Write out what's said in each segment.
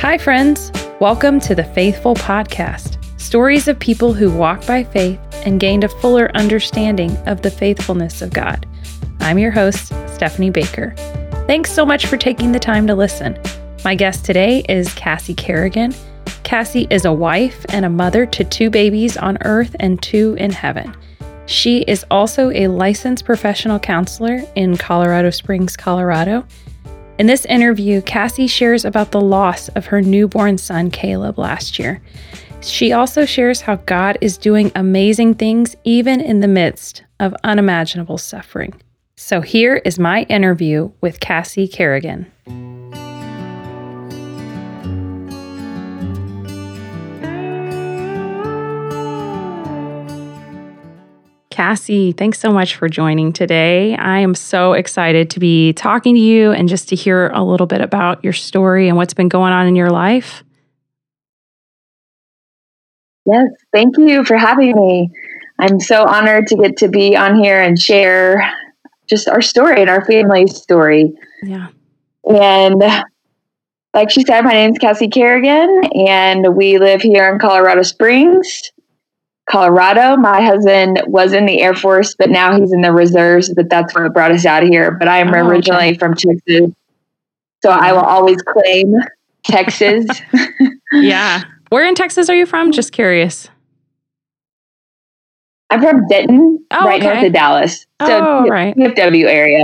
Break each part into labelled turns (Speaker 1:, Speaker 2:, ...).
Speaker 1: Hi, friends. Welcome to the Faithful Podcast stories of people who walked by faith and gained a fuller understanding of the faithfulness of God. I'm your host, Stephanie Baker. Thanks so much for taking the time to listen. My guest today is Cassie Carrigan. Cassie is a wife and a mother to two babies on earth and two in heaven. She is also a licensed professional counselor in Colorado Springs, Colorado. In this interview, Cassie shares about the loss of her newborn son, Caleb, last year. She also shares how God is doing amazing things even in the midst of unimaginable suffering. So here is my interview with Cassie Carrigan. Cassie, thanks so much for joining today. I am so excited to be talking to you and just to hear a little bit about your story and what's been going on in your life.
Speaker 2: Yes, thank you for having me. I'm so honored to get to be on here and share just our story and our family's story.
Speaker 1: Yeah.
Speaker 2: And like she said, my name is Cassie Carrigan, and we live here in Colorado Springs, Colorado. My husband was in the Air Force, but now he's in the reserves, but that's what brought us out here. But I am oh, originally okay. from Texas, so I will always claim Texas.
Speaker 1: yeah. Where in Texas are you from? Just curious.
Speaker 2: I'm from Denton, oh, right okay. north of Dallas.
Speaker 1: So oh, right.
Speaker 2: DFW area.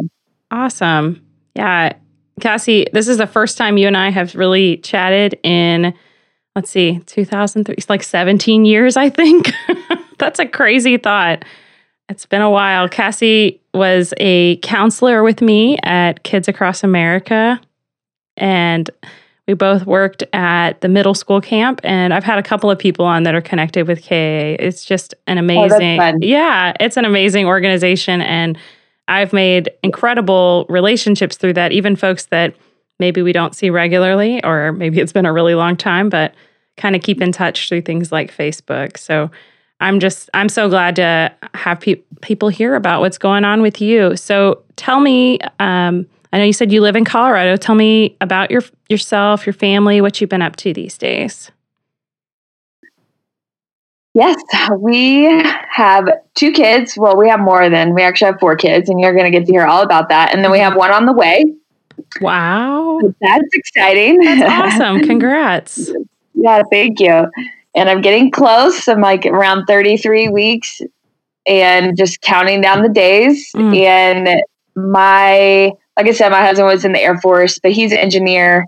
Speaker 1: Awesome. Yeah. Cassie, this is the first time you and I have really chatted in, let's see, 2003, it's like 17 years, I think. That's a crazy thought. It's been a while. Cassie was a counselor with me at Kids Across America. And we both worked at the middle school camp, and I've had a couple of people on that are connected with KA. It's just an oh, amazing, oh, yeah, it's an amazing organization, and I've made incredible relationships through that. Even folks that maybe we don't see regularly, or maybe it's been a really long time, but kind of keep in touch through things like Facebook. So I'm just I'm so glad to have pe- people hear about what's going on with you. So tell me. Um, I know you said you live in Colorado. Tell me about your yourself, your family, what you've been up to these days.
Speaker 2: Yes, we have two kids. Well, we have more than we actually have four kids, and you're going to get to hear all about that. And then we have one on the way.
Speaker 1: Wow,
Speaker 2: that's exciting!
Speaker 1: That's awesome! Congrats.
Speaker 2: Yeah, thank you. And I'm getting close. I'm like around 33 weeks, and just counting down the days. Mm. And my like I said, my husband was in the Air Force, but he's an engineer.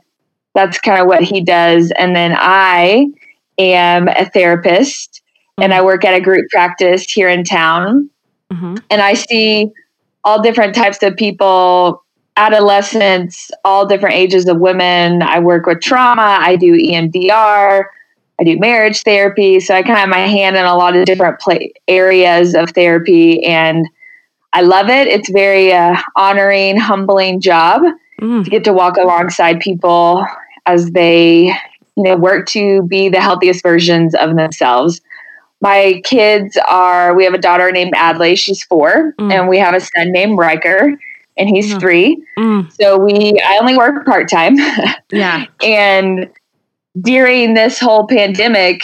Speaker 2: That's kind of what he does. And then I am a therapist mm-hmm. and I work at a group practice here in town. Mm-hmm. And I see all different types of people, adolescents, all different ages of women. I work with trauma, I do EMDR, I do marriage therapy. So I kind of have my hand in a lot of different play- areas of therapy. And I love it. It's very uh, honoring, humbling job mm. to get to walk alongside people as they, you know, work to be the healthiest versions of themselves. My kids are. We have a daughter named Adley. She's four, mm. and we have a son named Riker, and he's mm. three. Mm. So we. I only work part time.
Speaker 1: yeah.
Speaker 2: and during this whole pandemic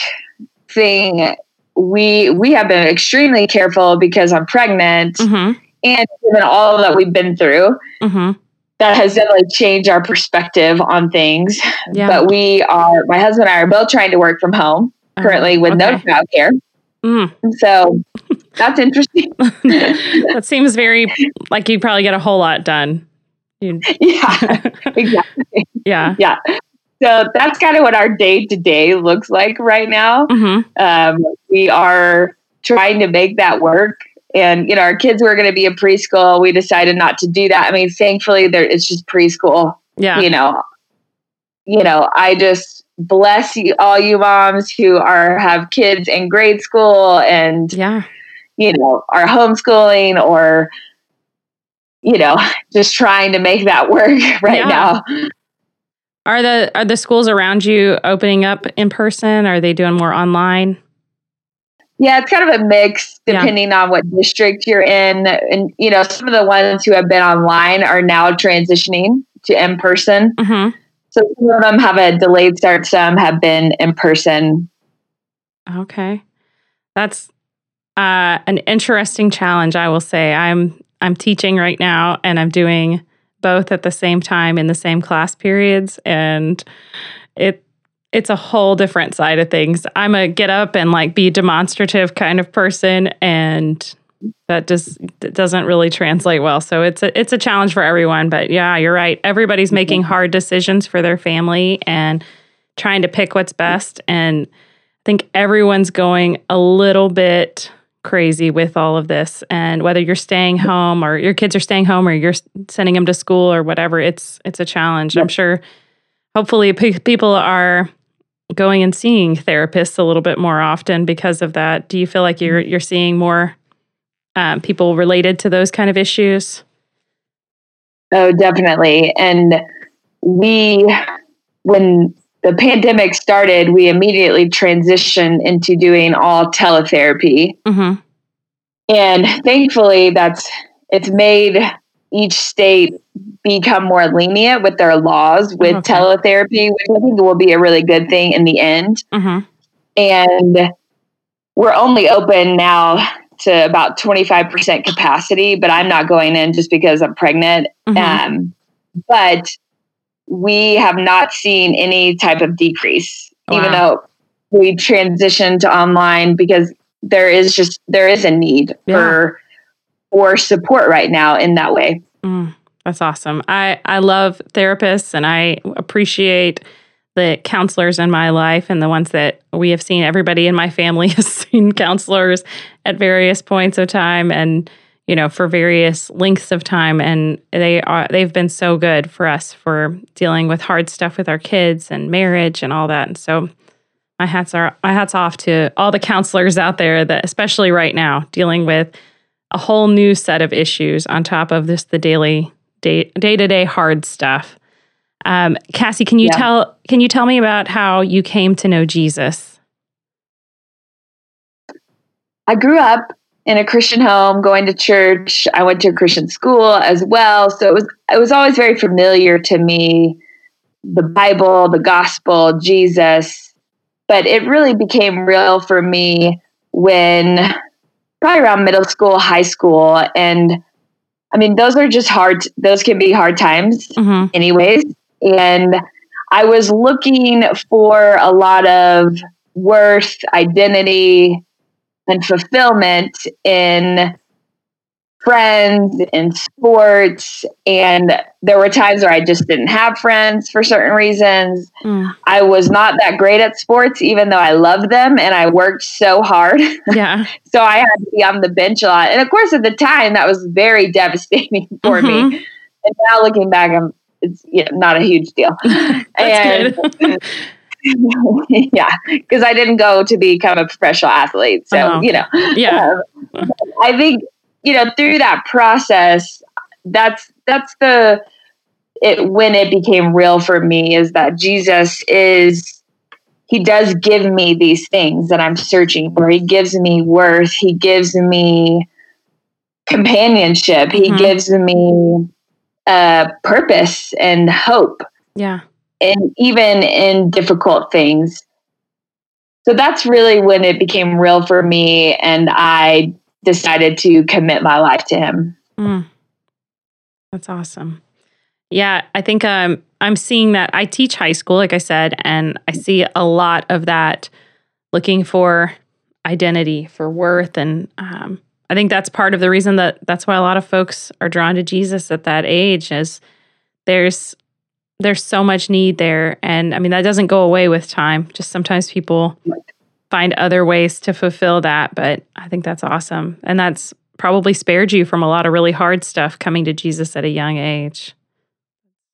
Speaker 2: thing, we we have been extremely careful because I'm pregnant, mm-hmm. and given all that we've been through, mm-hmm. that has definitely changed our perspective on things. Yeah. But we are, my husband and I are both trying to work from home currently uh, with okay. no childcare. Mm. So that's interesting.
Speaker 1: that seems very like you probably get a whole lot done.
Speaker 2: You'd, yeah, exactly.
Speaker 1: yeah,
Speaker 2: yeah. So that's kind of what our day to day looks like right now. Mm-hmm. Um, we are trying to make that work. And, you know, our kids were going to be in preschool. We decided not to do that. I mean, thankfully, there, it's just preschool.
Speaker 1: Yeah.
Speaker 2: You know, you know, I just bless you, all you moms who are have kids in grade school and,
Speaker 1: yeah,
Speaker 2: you know, are homeschooling or, you know, just trying to make that work right yeah. now.
Speaker 1: Are the are the schools around you opening up in person? Are they doing more online?
Speaker 2: Yeah, it's kind of a mix depending yeah. on what district you're in. And you know, some of the ones who have been online are now transitioning to in person. Mm-hmm. So some of them have a delayed start, some have been in person.
Speaker 1: Okay. That's uh, an interesting challenge, I will say. I'm I'm teaching right now and I'm doing both at the same time in the same class periods and it it's a whole different side of things. I'm a get up and like be demonstrative kind of person and that just doesn't really translate well. So it's a it's a challenge for everyone. But yeah, you're right. Everybody's making hard decisions for their family and trying to pick what's best. And I think everyone's going a little bit crazy with all of this. And whether you're staying home or your kids are staying home or you're sending them to school or whatever, it's it's a challenge. I'm sure. Hopefully, p- people are going and seeing therapists a little bit more often because of that. Do you feel like you're you're seeing more um, people related to those kind of issues?
Speaker 2: Oh, definitely. And we, when the pandemic started, we immediately transitioned into doing all teletherapy. Mm-hmm. And thankfully, that's it's made each state become more lenient with their laws with okay. teletherapy, which I think will be a really good thing in the end. Mm-hmm. And we're only open now to about 25% capacity, but I'm not going in just because I'm pregnant. Mm-hmm. Um, but we have not seen any type of decrease, wow. even though we transitioned to online because there is just there is a need yeah. for for support right now in that way.
Speaker 1: Mm, that's awesome. I I love therapists and I appreciate the counselors in my life and the ones that we have seen. Everybody in my family has seen counselors at various points of time and you know for various lengths of time and they are they've been so good for us for dealing with hard stuff with our kids and marriage and all that and so my hats are my hats off to all the counselors out there that especially right now dealing with a whole new set of issues on top of this the daily day to day hard stuff um, Cassie, can you yeah. tell can you tell me about how you came to know Jesus?
Speaker 2: I grew up in a Christian home, going to church. I went to a Christian school as well, so it was it was always very familiar to me, the Bible, the gospel, Jesus. But it really became real for me when probably around middle school, high school, and I mean those are just hard. Those can be hard times, mm-hmm. anyways. And I was looking for a lot of worth, identity, and fulfillment in friends in sports and there were times where I just didn't have friends for certain reasons. Mm. I was not that great at sports even though I loved them and I worked so hard.
Speaker 1: Yeah.
Speaker 2: so I had to be on the bench a lot. And of course at the time that was very devastating for mm-hmm. me. And now looking back I'm it's you know, not a huge deal. and yeah, because I didn't go to become a professional athlete. So, oh, you know,
Speaker 1: yeah.
Speaker 2: Um, I think, you know, through that process, that's that's the it when it became real for me is that Jesus is he does give me these things that I'm searching for. He gives me worth. He gives me companionship. He mm-hmm. gives me uh, purpose and hope.
Speaker 1: Yeah.
Speaker 2: And even in difficult things. So that's really when it became real for me. And I decided to commit my life to him. Mm.
Speaker 1: That's awesome. Yeah, I think um, I'm seeing that. I teach high school, like I said, and I see a lot of that looking for identity, for worth, and um, I think that's part of the reason that that's why a lot of folks are drawn to Jesus at that age is there's there's so much need there and I mean that doesn't go away with time. Just sometimes people find other ways to fulfill that, but I think that's awesome. And that's probably spared you from a lot of really hard stuff coming to Jesus at a young age.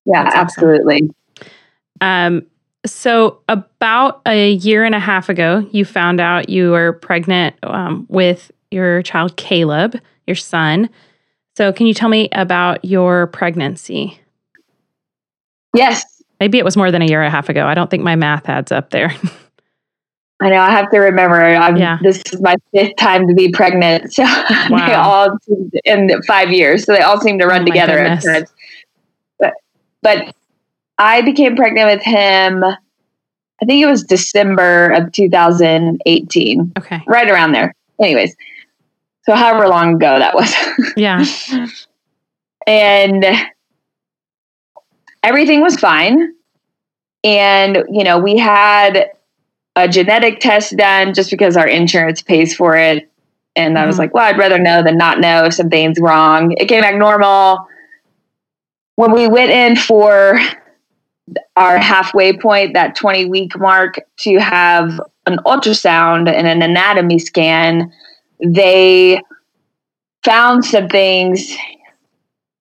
Speaker 2: Yeah, absolutely.
Speaker 1: Um so about a year and a half ago, you found out you were pregnant um, with your child Caleb, your son. So, can you tell me about your pregnancy?
Speaker 2: Yes.
Speaker 1: Maybe it was more than a year and a half ago. I don't think my math adds up there.
Speaker 2: I know. I have to remember. I'm, yeah. This is my fifth time to be pregnant. So wow. they all in five years. So they all seem to run oh together at times. But, but I became pregnant with him. I think it was December of 2018.
Speaker 1: Okay.
Speaker 2: Right around there. Anyways, so however long ago that was.
Speaker 1: Yeah.
Speaker 2: and everything was fine. And, you know, we had a genetic test done just because our insurance pays for it. And I was
Speaker 1: Mhm.
Speaker 2: like, well, I'd rather know than not know if something's wrong. It came back normal. When we went in for our halfway point, that 20 week mark, to have an ultrasound and an anatomy scan, they found some things.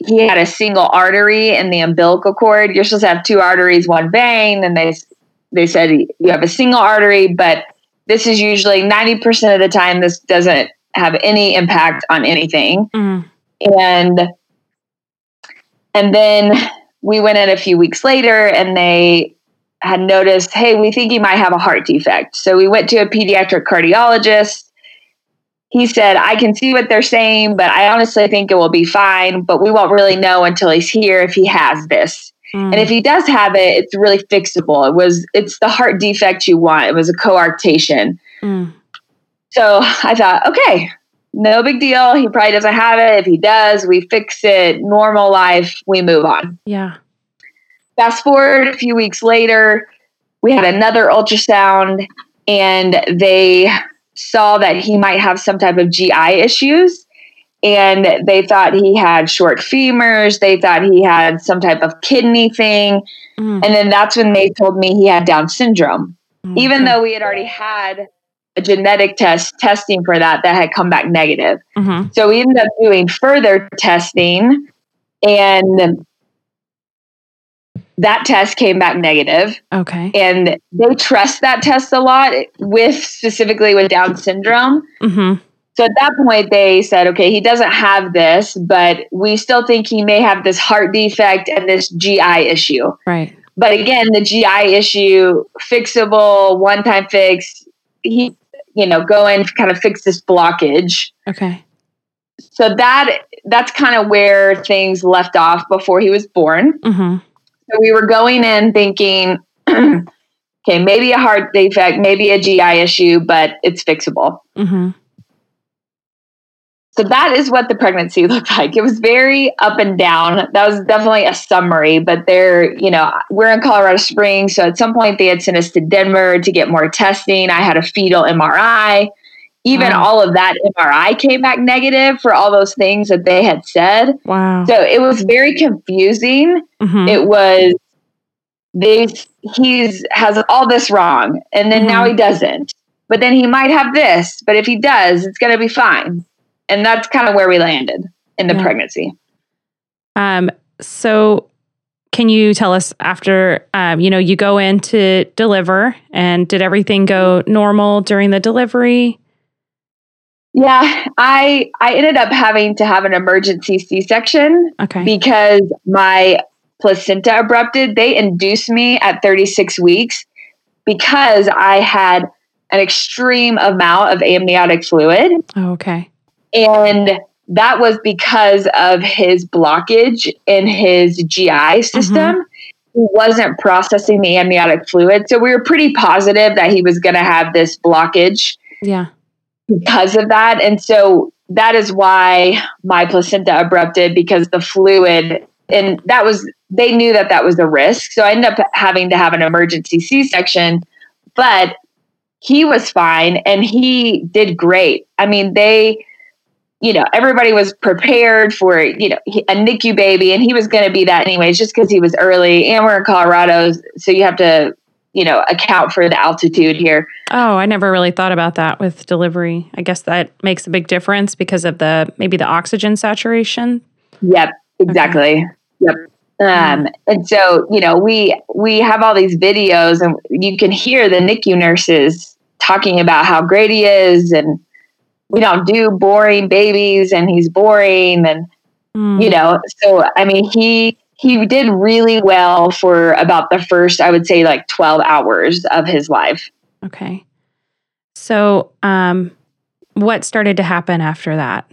Speaker 2: He had a single artery in the umbilical cord. You're supposed to have two arteries, one vein, and they they said you have a single artery, but this is usually 90% of the time this doesn't have any impact on anything.
Speaker 1: Mm.
Speaker 2: And and then we went in a few weeks later and they had noticed, hey, we think he might have a heart defect. So we went to a pediatric cardiologist. He said, I can see what they're saying, but I honestly think it will be fine, but we won't really know until he's here if he has this.
Speaker 1: Mm.
Speaker 2: And if he does have it, it's really fixable. It was it's the heart defect you want. It was a coarctation.
Speaker 1: Mm.
Speaker 2: So I thought, okay, no big deal. He probably doesn't have it. If he does, we fix it. Normal life, we move on.
Speaker 1: Yeah.
Speaker 2: Fast forward a few weeks later, we had another ultrasound and they saw that he might have some type of GI issues. And they thought he had short femurs. They thought he had some type of kidney thing.
Speaker 1: Mm.
Speaker 2: And then that's when they told me he had Down syndrome even though we had already had a genetic test testing for that that had come back negative.
Speaker 1: Mhm.
Speaker 2: So we ended up doing further testing, and that test came back negative.
Speaker 1: Okay.
Speaker 2: And they trust that test a lot with specifically with Down syndrome.
Speaker 1: hmm
Speaker 2: So at that point, they said, okay, he doesn't have this, but we still think he may have this heart defect and this GI issue.
Speaker 1: Right.
Speaker 2: But again, the GI issue, fixable, one time fix. He, you know, go in, kind of fix this blockage.
Speaker 1: Okay.
Speaker 2: So that that's kind of where things left off before he was born.
Speaker 1: hmm
Speaker 2: So we were going in thinking, okay, maybe a heart defect, maybe a GI issue, but it's fixable.
Speaker 1: hmm
Speaker 2: So that is what the pregnancy looked like. It was very up and down. That was definitely a summary, but there, you know, we're in Colorado Springs. So at some point they had sent us to Denver to get more testing. I had a fetal MRI. Even
Speaker 1: Wow.
Speaker 2: all of that MRI came back negative for all those things that they had said.
Speaker 1: Wow.
Speaker 2: So it was very confusing.
Speaker 1: hmm
Speaker 2: It was they he's has all this wrong and then now
Speaker 1: Mhm.
Speaker 2: he doesn't. But then he might have this, but if he does, it's going to be fine. And that's kind of where we landed in the
Speaker 1: Yeah.
Speaker 2: pregnancy.
Speaker 1: Um, so can you tell us after um, you know, you go in to deliver and did everything go normal during the delivery?
Speaker 2: Yeah, I I ended up having to have an emergency C-section
Speaker 1: Okay.
Speaker 2: because my placenta abrupted. They induced me at 36 weeks because I had an extreme amount of amniotic fluid
Speaker 1: oh, okay.
Speaker 2: and that was because of his blockage in his GI mm-hmm. system. He wasn't processing the amniotic fluid. So we were pretty positive that he was going to have this blockage
Speaker 1: Yeah.
Speaker 2: Because of that. And so that is why my placenta abrupted because the fluid, and that was, they knew that that was the risk. So I ended up having to have an emergency C section, but he was fine and he did great. I mean, they, you know, everybody was prepared for, you know, a NICU baby, and he was going to be that anyways, just because he was early and we're in Colorado. So you have to, you know, account for the altitude here.
Speaker 1: Oh, I never really thought about that with delivery. I guess that makes a big difference because of the maybe the oxygen saturation.
Speaker 2: Yep, exactly. Yep. Um, and so, you know, we we have all these videos and you can hear the NICU nurses talking about how great he is and we don't do boring babies and he's boring and
Speaker 1: Mm.
Speaker 2: you know, so I mean he he did really well for about the first, I would say like 12 hours of his life.
Speaker 1: Okay. So, um, what started to happen after that?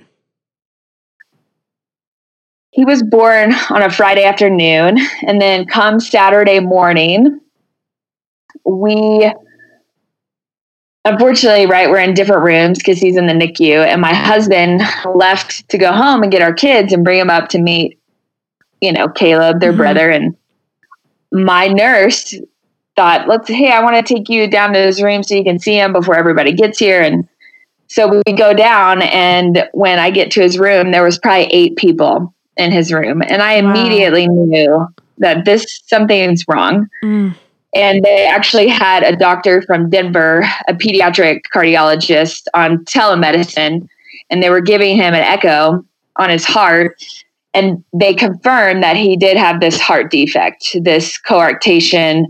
Speaker 2: he was born on a Friday afternoon, and then come Saturday morning, we unfortunately, right, we're in different rooms because he's in the NICU, and my husband left to go home and get our kids and bring them up to meet, you know, Caleb, their mm-hmm. brother, and my nurse thought, let's, hey, I want to take you down to his room so you can see him before everybody gets here. And so we go down, and when I get to his room, there was probably eight people in his room, and I wow. immediately knew that this something's wrong. Mm. And they actually had a doctor from Denver, a pediatric cardiologist, on telemedicine, and they were giving him an echo on his heart. And they confirmed that he did have this heart defect, this coarctation.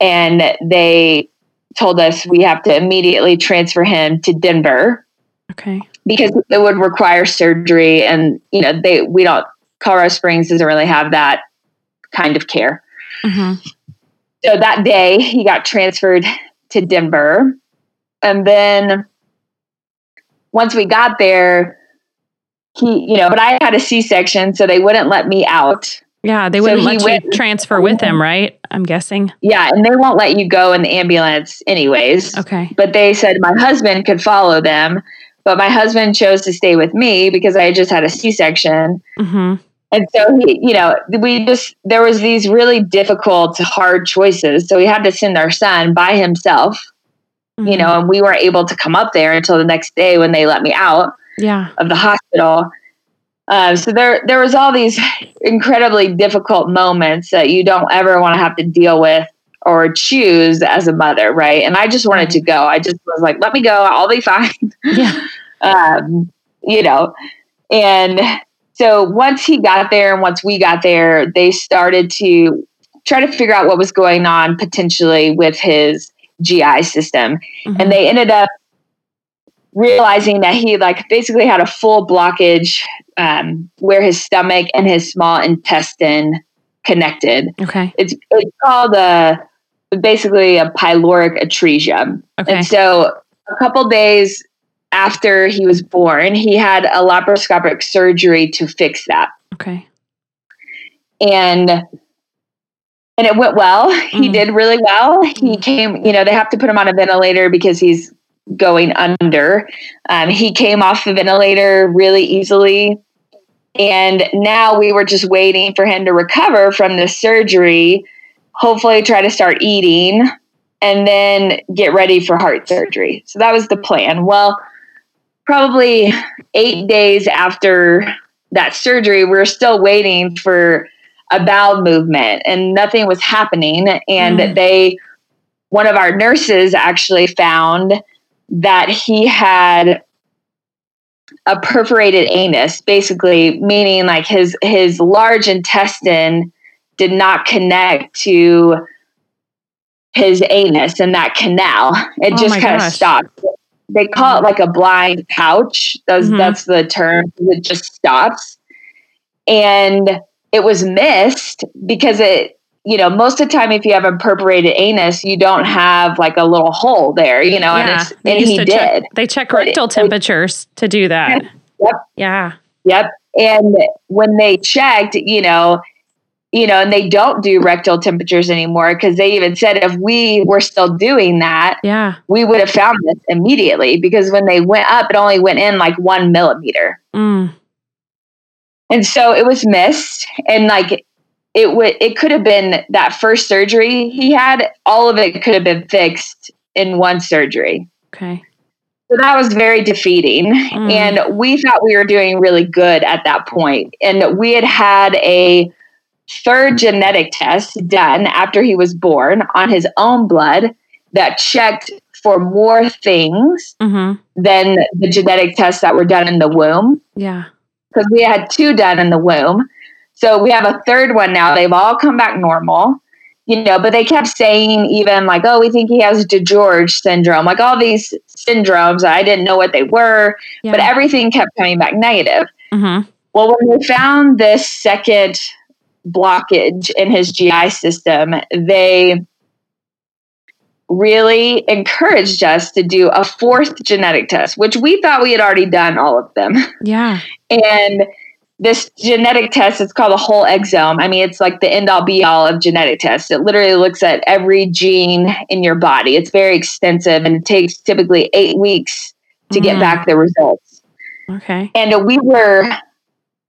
Speaker 2: And they told us we have to immediately transfer him to Denver.
Speaker 1: Okay.
Speaker 2: Because it would require surgery and you know, they we don't Colorado Springs doesn't really have that kind of care. Mm-hmm. So that day he got transferred to Denver. And then once we got there, he, you know, but I had a C section, so they wouldn't let me out.
Speaker 1: Yeah, they wouldn't so let went, you transfer with him, right? I'm guessing.
Speaker 2: Yeah, and they won't let you go in the ambulance anyways.
Speaker 1: Okay.
Speaker 2: But they said my husband could follow them, but my husband chose to stay with me because I just had a C section. Mm-hmm. And so he, you know, we just there was these really difficult, hard choices. So we had to send our son by himself, mm-hmm. you know, and we weren't able to come up there until the next day when they let me out
Speaker 1: yeah.
Speaker 2: of the hospital. Uh, so there, there was all these incredibly difficult moments that you don't ever want to have to deal with or choose as a mother, right? And I just wanted to go. I just was like, let me go. I'll be fine.
Speaker 1: Yeah.
Speaker 2: um, you know, and so once he got there and once we got there, they started to try to figure out what was going on potentially with his GI system. Mm-hmm. And they ended up realizing that he like basically had a full blockage um, where his stomach and his small intestine connected.
Speaker 1: Okay.
Speaker 2: It's it's called a basically a pyloric atresia. Okay. And so a couple days after he was born, he had a laparoscopic surgery to fix that.
Speaker 1: Okay.
Speaker 2: And and it went well. Mm. He did really well. He mm. came, you know, they have to put him on a ventilator because he's going under. Um, he came off the ventilator really easily. And now we were just waiting for him to recover from the surgery, hopefully, try to start eating, and then get ready for heart surgery. So that was the plan. Well, probably eight days after that surgery, we are still waiting for a bowel movement and nothing was happening. And mm. they, one of our nurses actually found that he had a perforated anus, basically meaning like his his large intestine did not connect to his anus and that canal. It oh just kind of stopped they call it like a blind pouch. That's mm-hmm. that's the term. It just stops, and it was missed because it. You know, most of the time, if you have a perforated anus, you don't have like a little hole there. You know, yeah, and, and he did.
Speaker 1: Check, they check rectal it, temperatures to do that.
Speaker 2: Yep.
Speaker 1: Yeah.
Speaker 2: Yep. And when they checked, you know, you know, and they don't do rectal temperatures anymore because they even said if we were still doing that,
Speaker 1: yeah,
Speaker 2: we would have found this immediately because when they went up, it only went in like one millimeter. Mm. And so it was missed, and like it would, it could have been that first surgery he had. All of it could have been fixed in one surgery.
Speaker 1: Okay.
Speaker 2: So that was very defeating. Mm. And we thought we were doing really good at that point. And we had had a third genetic test done after he was born on his own blood that checked for more things mm-hmm. than the genetic tests that were done in the womb.
Speaker 1: Yeah.
Speaker 2: Because we had two done in the womb. So we have a third one now. They've all come back normal, you know, but they kept saying, even like, oh, we think he has DiGeorge syndrome, like all these syndromes. I didn't know what they were, yeah. but everything kept coming back negative. Mm-hmm. Well, when we found this second blockage in his GI system, they really encouraged us to do a fourth genetic test, which we thought we had already done all of them.
Speaker 1: Yeah.
Speaker 2: and this genetic test it's called a whole exome. I mean it's like the end all be all of genetic tests. It literally looks at every gene in your body. It's very extensive and it takes typically eight weeks to mm. get back the results.
Speaker 1: Okay.
Speaker 2: And we were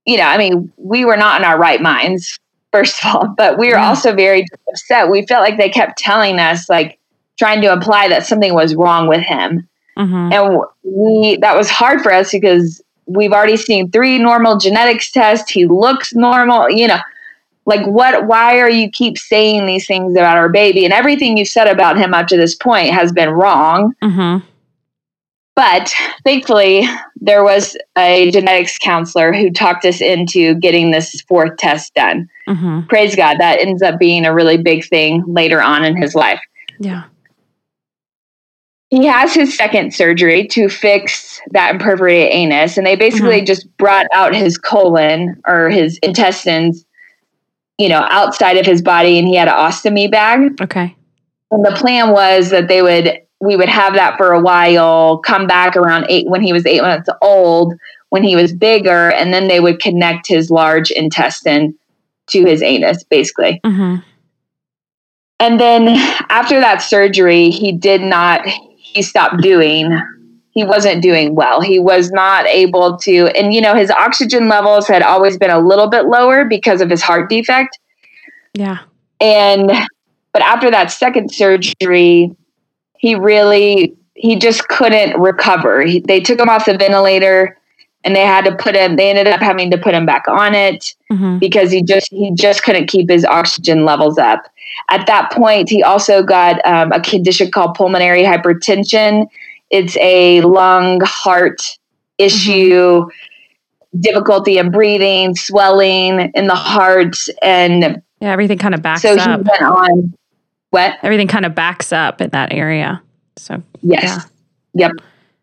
Speaker 2: you know i mean we were not in our right minds first of all but we were yeah. also very upset. We felt like they kept telling us like trying to imply that something was wrong with him. Mm-hmm. and we that was hard for us because we've already seen three normal genetics tests. He looks normal, you know. Like what why are you keep saying these things about our baby? And everything you've said about him up to this point has been wrong. Mm-hmm. But thankfully, there was a genetics counselor who talked us into getting this fourth test done. Mm-hmm. Praise God. That ends up being a really big thing later on in his life.
Speaker 1: Yeah
Speaker 2: he has his second surgery to fix that imperforated anus and they basically mm-hmm. just brought out his colon or his intestines you know outside of his body and he had an ostomy bag
Speaker 1: okay
Speaker 2: and the plan was that they would we would have that for a while come back around eight when he was eight months old when he was bigger and then they would connect his large intestine to his anus basically mm-hmm. and then after that surgery he did not he stopped doing he wasn't doing well. He was not able to and you know his oxygen levels had always been a little bit lower because of his heart defect.
Speaker 1: Yeah.
Speaker 2: And but after that second surgery he really he just couldn't recover. He, they took him off the ventilator and they had to put him they ended up having to put him back on it mm-hmm. because he just he just couldn't keep his oxygen levels up at that point, he also got um, a condition called pulmonary hypertension. It's a lung heart issue, mm-hmm. difficulty in breathing, swelling in the heart, and
Speaker 1: yeah, everything kind of backs so up. So he went
Speaker 2: on. What?
Speaker 1: Everything kind of backs up in that area. So
Speaker 2: yes, yeah. yep,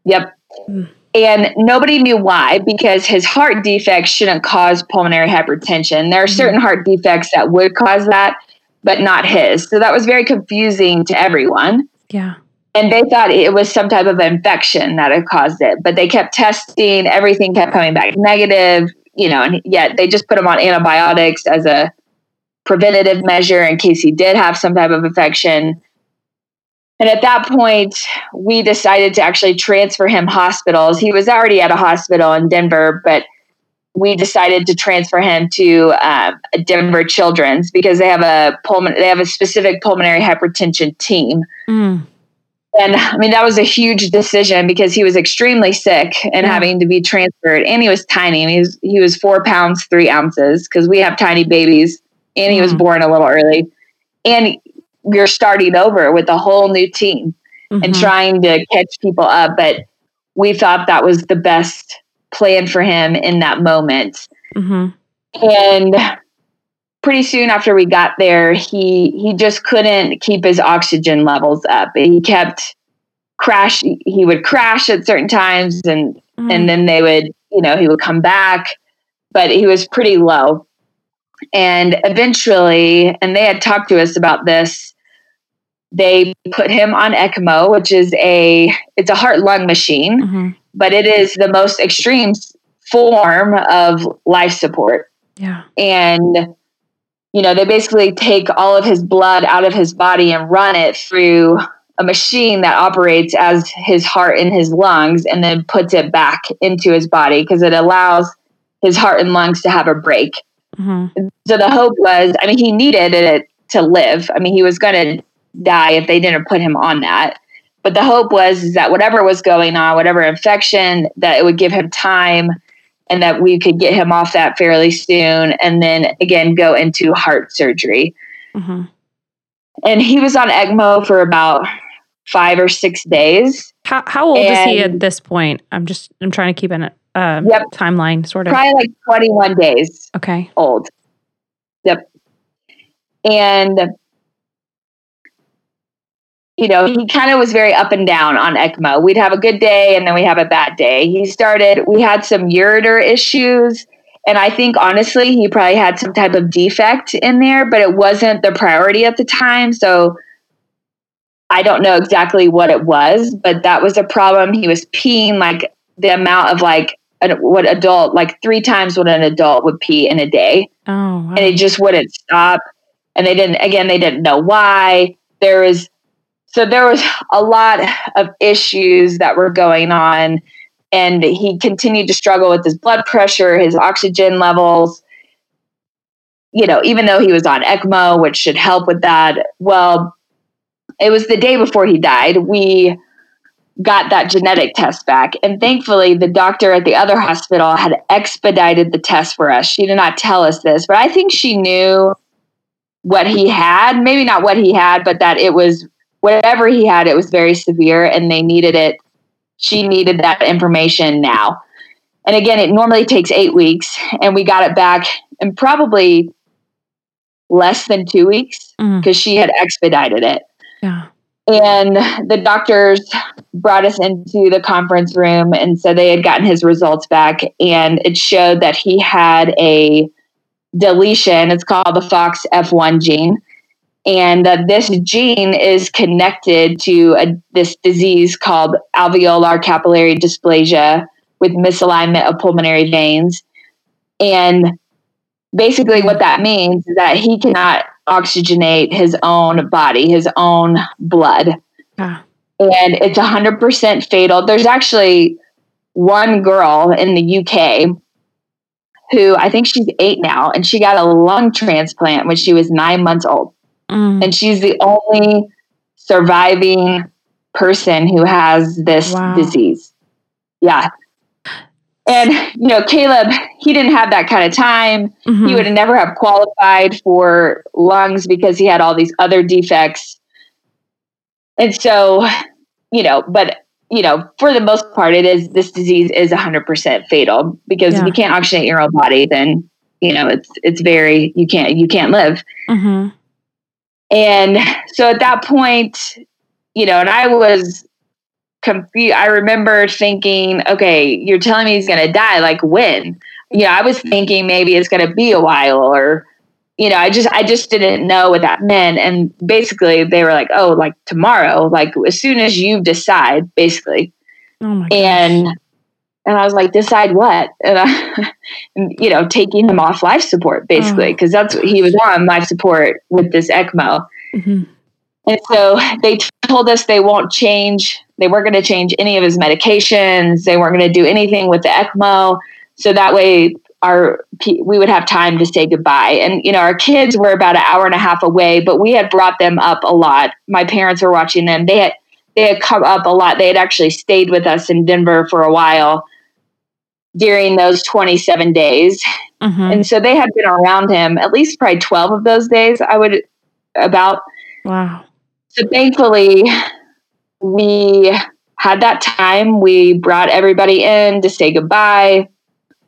Speaker 2: yep. Mm. And nobody knew why because his heart defects shouldn't cause pulmonary hypertension. There are mm-hmm. certain heart defects that would cause that, but not his. So that was very confusing to everyone.
Speaker 1: Yeah.
Speaker 2: And they thought it was some type of infection that had caused it, but they kept testing, everything kept coming back negative, you know, and yet they just put him on antibiotics as a preventative measure in case he did have some type of infection. And at that point, we decided to actually transfer him hospitals. He was already at a hospital in Denver, but we decided to transfer him to uh, Denver Children's because they have a pulmon- they have a specific pulmonary hypertension team. Mm. And I mean that was a huge decision because he was extremely sick and yeah. having to be transferred, and he was tiny. I mean, he was he was four pounds three ounces because we have tiny babies, and he mm. was born a little early, and you're starting over with a whole new team mm-hmm. and trying to catch people up. But we thought that was the best plan for him in that moment. Mm-hmm. And pretty soon after we got there, he he just couldn't keep his oxygen levels up. He kept crash. He would crash at certain times, and mm-hmm. and then they would, you know, he would come back, but he was pretty low. And eventually, and they had talked to us about this. They put him on ECMO, which is a it's a heart lung machine. Mm-hmm but it is the most extreme form of life support.
Speaker 1: Yeah.
Speaker 2: And you know, they basically take all of his blood out of his body and run it through a machine that operates as his heart in his lungs and then puts it back into his body because it allows his heart and lungs to have a break. Mm-hmm. So the hope was, I mean, he needed it to live. I mean, he was going to die if they didn't put him on that. But the hope was is that whatever was going on, whatever infection, that it would give him time and that we could get him off that fairly soon and then again go into heart surgery. Mm-hmm. And he was on ECMO for about five or six days.
Speaker 1: How, how old and is he at this point? I'm just I'm trying to keep an uh, yep. timeline sort of.
Speaker 2: Probably like 21 days.
Speaker 1: Okay.
Speaker 2: Old. Yep. And you know, he kind of was very up and down on ECMO. We'd have a good day and then we have a bad day. He started, we had some ureter issues. And I think honestly, he probably had some type of defect in there, but it wasn't the priority at the time. So I don't know exactly what it was, but that was a problem. He was peeing like the amount of like an, what adult like three times what an adult would pee in a day.
Speaker 1: Oh, wow.
Speaker 2: and it just wouldn't stop. And they didn't again. They didn't know why. There was so there was a lot of issues that were going on, and he continued to struggle with his blood pressure, his oxygen levels. You know, even though he was on ECMO, which should help with that. Well, it was the day before he died. We got that genetic test back. And thankfully, the doctor at the other hospital had expedited the test for us. She did not tell us this, but I think she knew what he had. Maybe not what he had, but that it was whatever he had, it was very severe and they needed it. She needed that information now. And again, it normally takes eight weeks, and we got it back in probably less than two weeks because
Speaker 1: Mm.
Speaker 2: she had expedited it.
Speaker 1: Yeah.
Speaker 2: And the doctors brought us into the conference room and said they had gotten his results back, and it showed that he had a deletion. It's called the FOXF1 gene. And uh, this gene is connected to a, this disease called alveolar capillary dysplasia with misalignment of pulmonary veins. And basically, what that means is that he cannot oxygenate his own body, his own blood.
Speaker 1: Yeah.
Speaker 2: And it's 100% fatal. There's actually one girl in the UK who I think she's eight now, and she got a lung transplant when she was nine months old.
Speaker 1: Mm.
Speaker 2: And she's the only surviving person who has this
Speaker 1: Wow.
Speaker 2: disease. Yeah. And, you know, Caleb, he didn't have that kind of time
Speaker 1: Mhm.
Speaker 2: he would have never have qualified for lungs because he had all these other defects. And so, you know, but you know, for the most part, it is this disease is 100% fatal because
Speaker 1: Yeah.
Speaker 2: if you can't oxygenate your own body, then you know it's it's very you can't you can't live.
Speaker 1: Mhm.
Speaker 2: And so at that point, you know, and I was confused. I remember thinking, okay, you're telling me he's going to die. Like when? You know, I was thinking maybe it's going to be a while or, you know, I just, I just didn't know what that meant. And basically they were like, oh, like tomorrow, like as soon as you decide, basically.
Speaker 1: Oh.
Speaker 2: And, and I was like, decide what? And I, you know, taking him off life support basically,
Speaker 1: Oh.
Speaker 2: because that's what he was on life support with this ECMO.
Speaker 1: Mhm.
Speaker 2: And so they told us they won't change, they weren't going to change any of his medications. They weren't going to do anything with the ECMO. So that way our we would have time to say goodbye. And you know, our kids were about an hour and a half away, but we had brought them up a lot. My parents were watching them. They had they had come up a lot. They had actually stayed with us in Denver for a while during those 27 days.
Speaker 1: Mhm.
Speaker 2: And so they had been around him at least probably 12 of those days, I would about
Speaker 1: Wow.
Speaker 2: so thankfully we had that time we brought everybody in to say goodbye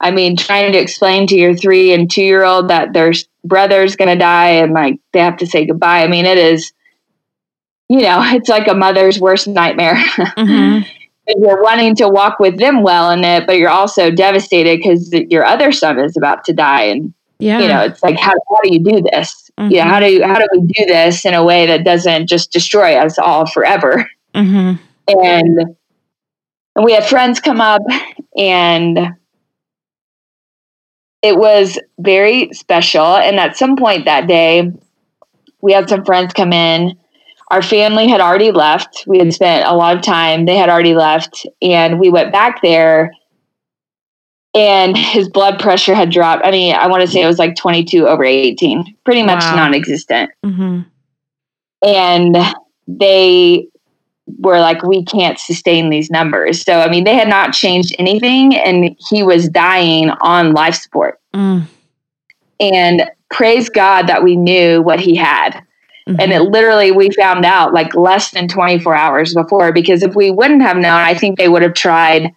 Speaker 2: i mean trying to explain to your three and two year old that their brother's going to die and like they have to say goodbye i mean it is you know it's like a mother's worst nightmare
Speaker 1: Mhm.
Speaker 2: You're wanting to walk with them well in it but you're also devastated because your other son is about to die and
Speaker 1: Yeah.
Speaker 2: you know it's like how, how do you do this yeah
Speaker 1: Mhm.
Speaker 2: how do you, how do we do this in a way that doesn't just destroy us all forever
Speaker 1: Mhm.
Speaker 2: and and we had friends come up and it was very special and at some point that day we had some friends come in our family had already left. We had spent a lot of time. They had already left and we went back there and his blood pressure had dropped. I mean i want to say it was like 22 over 18 pretty much
Speaker 1: Wow.
Speaker 2: non-existent.
Speaker 1: Mhm.
Speaker 2: and they were like we can't sustain these numbers. So i mean they had not changed anything and he was dying on life support.
Speaker 1: Mm.
Speaker 2: and praise god that we knew what he had and
Speaker 1: Mhm.
Speaker 2: it literally we found out like less than 24 hours before because if we wouldn't have known i think they would have tried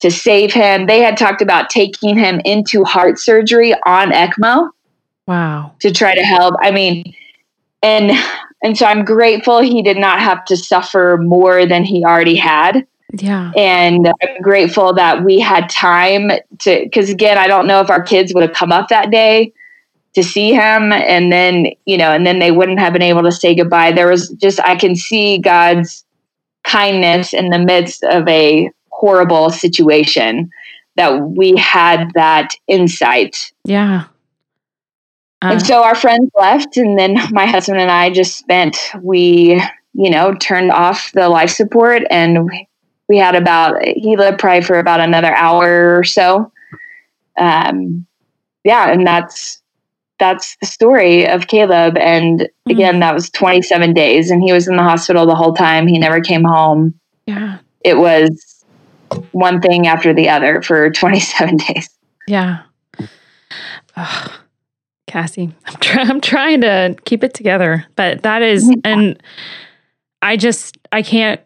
Speaker 2: to save him they had talked about taking him into heart surgery on ecmo
Speaker 1: wow.
Speaker 2: to try to help. I mean, and and so I'm grateful he did not have to suffer more than he already had.
Speaker 1: Yeah.
Speaker 2: And I'm grateful that we had time to because again, I don't know if our kids would have come up that day to see him and then, you know, and then they wouldn't have been able to say goodbye. There was just I can see God's kindness in the midst of a horrible situation that we had that insight.
Speaker 1: Yeah.
Speaker 2: Uh, and so our friends left, and then my husband and I just spent, we, you know, turned off the life support and we, we had about, he lived probably for about another hour or so. Um, yeah, and that's, that's the story of Caleb. And mm-hmm. again, that was 27 days, and he was in the hospital the whole time. He never came home.
Speaker 1: Yeah.
Speaker 2: It was one thing after the other for 27 days.
Speaker 1: Yeah. Cassie, I'm, try- I'm trying to keep it together, but that is, and I just, I can't,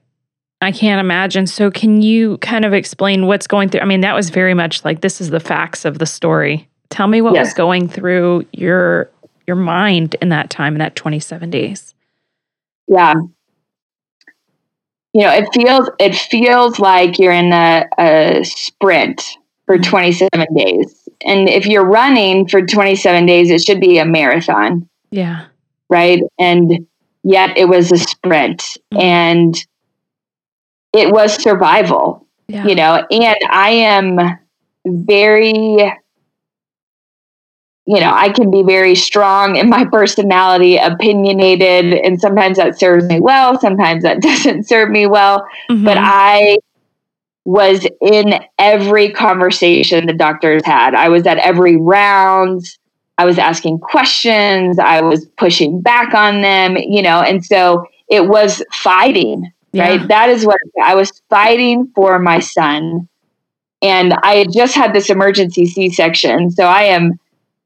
Speaker 1: I can't imagine. So, can you kind of explain what's going through? I mean, that was very much like this is the facts of the story. Tell me what yes. was going through your your mind in that time in that 27 days.
Speaker 2: Yeah. You know, it feels it feels like you're in a, a sprint for mm-hmm. 27 days. And if you're running for 27 days, it should be a marathon.
Speaker 1: Yeah.
Speaker 2: Right? And yet it was a sprint mm-hmm. and it was survival. Yeah. You know, and I am very you know, I can be very strong in my personality, opinionated, and sometimes that serves me well, sometimes that doesn't serve me well. Mm-hmm. But I was in every conversation the doctors had. I was at every round. I was asking questions. I was pushing back on them, you know, and so it was fighting, yeah. right? That is what I was fighting for my son. And I had just had this emergency C section. So I am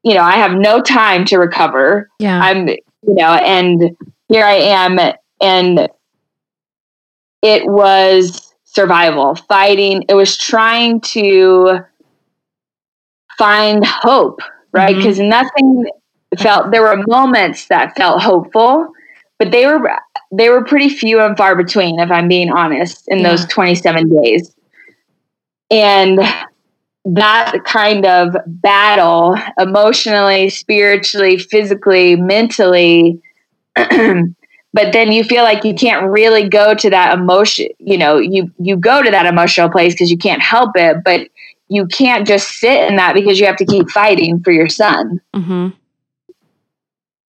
Speaker 2: you know, I have no time to recover.
Speaker 1: Yeah.
Speaker 2: I'm, you know, and here I am. And it was survival, fighting. It was trying to find hope, right? Because mm-hmm. nothing felt, there were moments that felt hopeful, but they were, they were pretty few and far between, if I'm being honest, in yeah. those 27 days. And that kind of battle emotionally, spiritually, physically, mentally. but then you feel like you can't really go to that emotion, you know, you you go to that emotional place because you can't help it, but you can't just sit in that because you have to keep fighting for your son.
Speaker 1: Mm-hmm.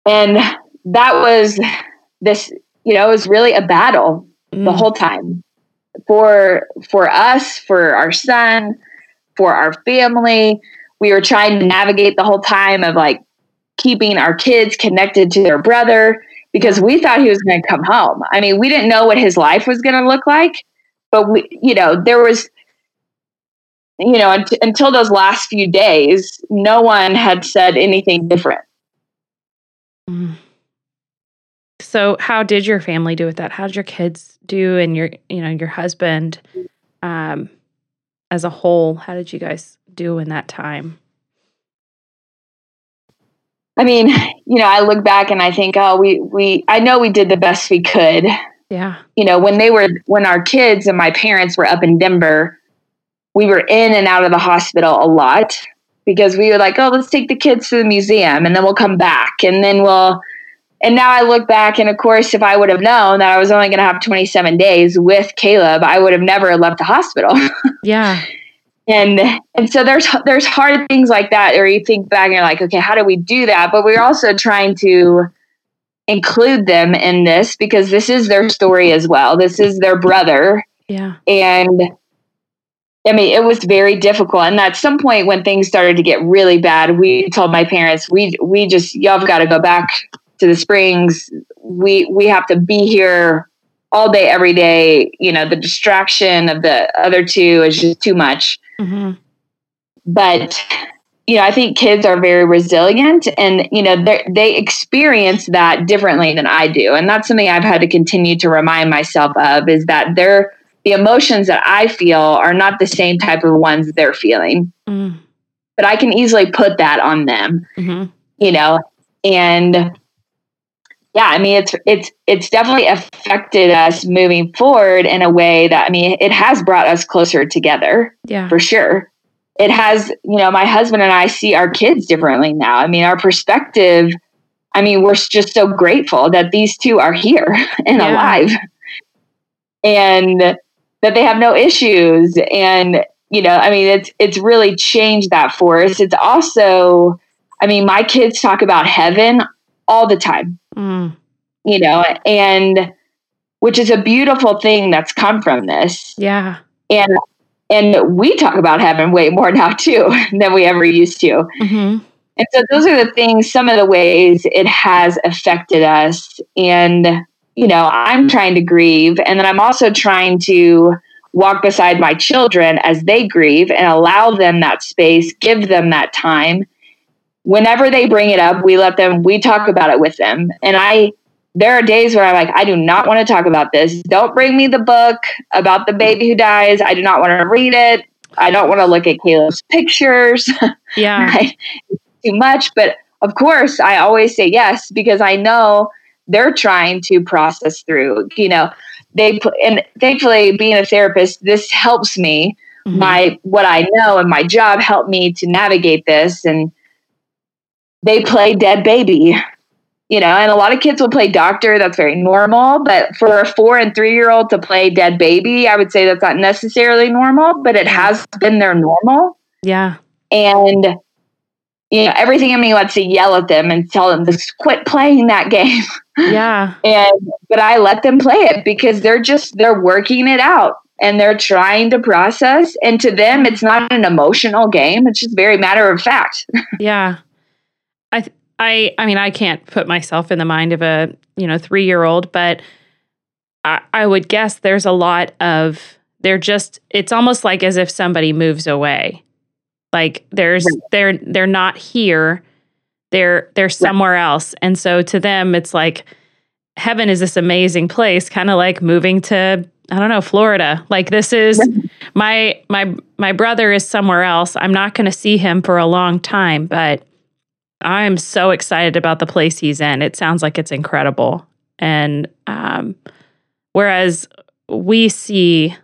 Speaker 2: And that was this, you know, it was really a battle mm. the whole time for for us, for our son, for our family. We were trying to navigate the whole time of like keeping our kids connected to their brother because we thought he was going to come home. I mean, we didn't know what his life was going to look like, but we, you know, there was, you know, unt- until those last few days, no one had said anything different.
Speaker 1: Mm. So, how did your family do with that? How did your kids do, and your, you know, your husband? Um, as a whole, how did you guys do in that time?
Speaker 2: I mean, you know, I look back and I think, oh, we we I know we did the best we could.
Speaker 1: Yeah.
Speaker 2: You know, when they were when our kids and my parents were up in Denver, we were in and out of the hospital a lot because we were like, oh, let's take the kids to the museum and then we'll come back and then we'll and now I look back, and of course, if I would have known that I was only going to have 27 days with Caleb, I would have never left the hospital.
Speaker 1: Yeah.
Speaker 2: and and so there's there's hard things like that, or you think back and you're like, okay, how do we do that? But we're also trying to include them in this because this is their story as well. This is their brother.
Speaker 1: Yeah.
Speaker 2: And I mean, it was very difficult. And at some point when things started to get really bad, we told my parents, we we just y'all have got to go back to the springs we we have to be here all day every day you know the distraction of the other two is just too much mm-hmm. but you know i think kids are very resilient and you know they experience that differently than i do and that's something i've had to continue to remind myself of is that they're the emotions that i feel are not the same type of ones they're feeling mm. but i can easily put that on them mm-hmm. you know and yeah, I mean it's it's it's definitely affected us moving forward in a way that I mean it has brought us closer together.
Speaker 1: Yeah.
Speaker 2: For sure. It has, you know, my husband and I see our kids differently now. I mean, our perspective, I mean, we're just so grateful that these two are here and yeah. alive. And that they have no issues and you know, I mean, it's it's really changed that for us. It's also, I mean, my kids talk about heaven all the time, mm. you know, and which is a beautiful thing that's come from this.
Speaker 1: Yeah,
Speaker 2: and and we talk about heaven way more now too than we ever used to. Mm-hmm. And so those are the things, some of the ways it has affected us. And, you know, I'm trying to grieve. And then I'm also trying to walk beside my children as they grieve and allow them that space, give them that time. Whenever they bring it up, we let them, we talk about it with them. And I, there are days where I'm like, I do not want to talk about this. Don't bring me the book about the baby who dies. I do not want to read it. I don't want to look at Caleb's pictures.
Speaker 1: Yeah.
Speaker 2: too much. But of course, I always say yes because I know they're trying to process through, you know, they and thankfully being a therapist this helps me mm-hmm. my what i know and my job helped me to navigate this and they play dead baby you know and a lot of kids will play doctor that's very normal but for a four and three year old to play dead baby i would say that's not necessarily normal but it has been their normal
Speaker 1: yeah
Speaker 2: and you know, everything in me wants to yell at them and tell them to quit playing that game.
Speaker 1: Yeah.
Speaker 2: and but I let them play it because they're just they're working it out and they're trying to process and to them it's not an emotional game, it's just very matter of fact.
Speaker 1: yeah. I I I mean I can't put myself in the mind of a, you know, 3-year-old, but I I would guess there's a lot of they're just it's almost like as if somebody moves away like there's they're they're not here. They're they're somewhere else. And so to them it's like heaven is this amazing place, kind of like moving to I don't know, Florida. Like this is my my my brother is somewhere else. I'm not going to see him for a long time, but I'm so excited about the place he's in. It sounds like it's incredible. And um, whereas we see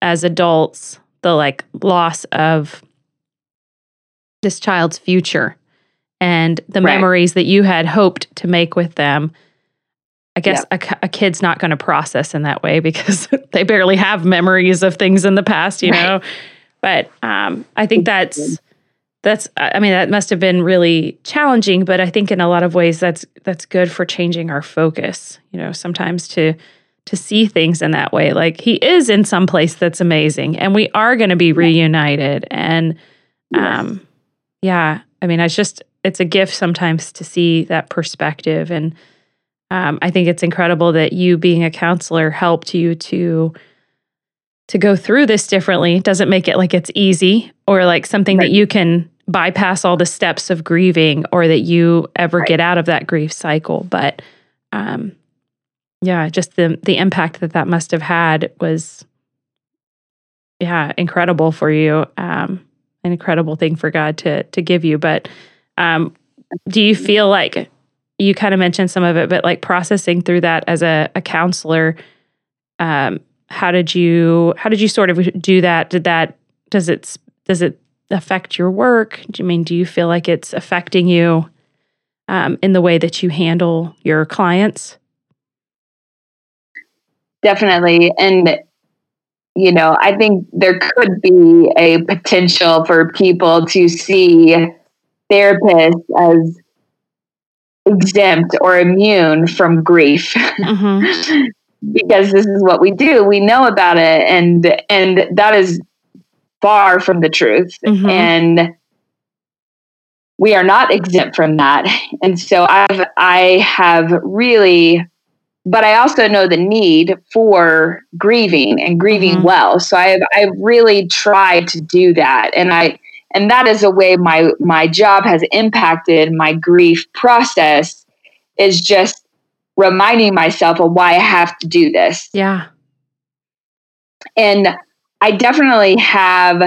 Speaker 1: as adults the like loss of this child's future and the right. memories that you had hoped to make with them. I guess a, a, kid's not going to process in that way because they barely have memories of things in the past, you right. know. But um, I think that's that's I mean that must have been really challenging, but I think in a lot of ways that's that's good for changing our focus. You know, sometimes to to see things in that way. Like he is in some place that's amazing, and we are going to be reunited, and um, yeah, I mean, it's just it's a gift sometimes to see that perspective, and um, I think it's incredible that you, being a counselor, helped you to to go through this differently. Doesn't make it like it's easy or like something right. that you can bypass all the steps of grieving or that you ever right. get out of that grief cycle, but um, yeah, just the the impact that that must have had was yeah incredible for you. Um, an incredible thing for God to to give you. But um, do you feel like you kind of mentioned some of it, but like processing through that as a, a counselor, um, how did you how did you sort of do that? Did that does it does it affect your work? Do you mean do you feel like it's affecting you um, in the way that you handle your clients?
Speaker 2: Definitely, and you know, I think there could be a potential for people to see therapists as exempt or immune from grief. Mm-hmm. because this is what we do. We know about it and and that is far from the truth. Mm-hmm. And we are not exempt from that. And so I've I have really but I also know the need for grieving and grieving mm-hmm. well. So I've I've really tried to do that, and I and that is a way my my job has impacted my grief process. Is just reminding myself of why I have to do this.
Speaker 1: Yeah,
Speaker 2: and I definitely have.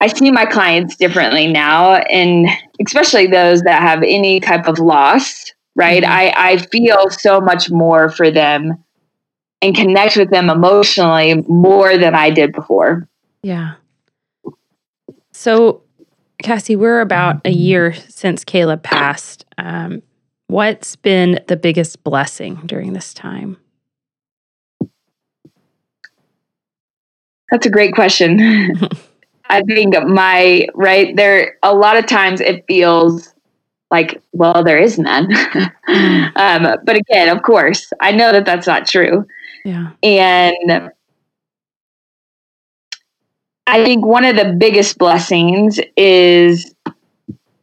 Speaker 2: I see my clients differently now, and especially those that have any type of loss right? Mm-hmm. I, I feel so much more for them and connect with them emotionally more than I did before.
Speaker 1: Yeah. So, Cassie, we're about a year since Caleb passed. Um, what's been the biggest blessing during this time?
Speaker 2: That's a great question. I think my right there a lot of times it feels like well there is none. um, but again, of course, I know that that's not true.
Speaker 1: Yeah.
Speaker 2: And I think one of the biggest blessings is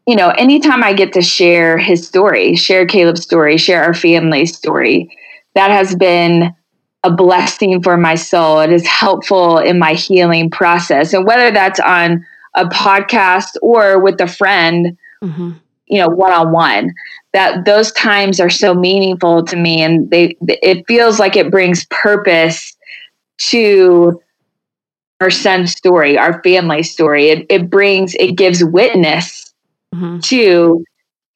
Speaker 2: you know, anytime I get to share his story, share Caleb's story, share our family's story, that has been a blessing for my soul. It is helpful in my healing process. And whether that's on a podcast or with a friend, mm-hmm. you know, one on one, that those times are so meaningful to me. And they, it feels like it brings purpose to our son's story, our family story. It, it brings, it gives witness mm-hmm. to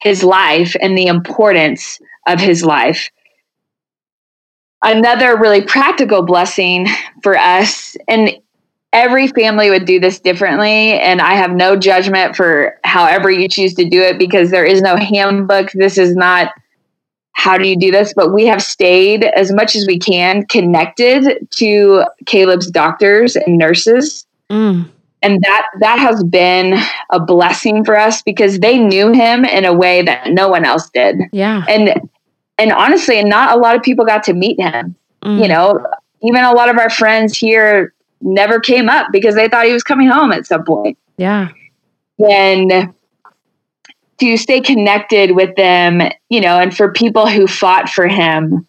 Speaker 2: his life and the importance of his life another really practical blessing for us and every family would do this differently and i have no judgment for however you choose to do it because there is no handbook. This is not how do you do this? But we have stayed as much as we can connected to caleb's doctors and nurses. Mm. and that that has been a blessing for us because they knew him in a way that no one else did.
Speaker 1: Yeah.
Speaker 2: And and honestly, not a lot of people got to meet him. Mm. You know, even a lot of our friends here never came up because they thought he was coming home at some point.
Speaker 1: Yeah.
Speaker 2: And to stay connected with them, you know, and for people who fought for him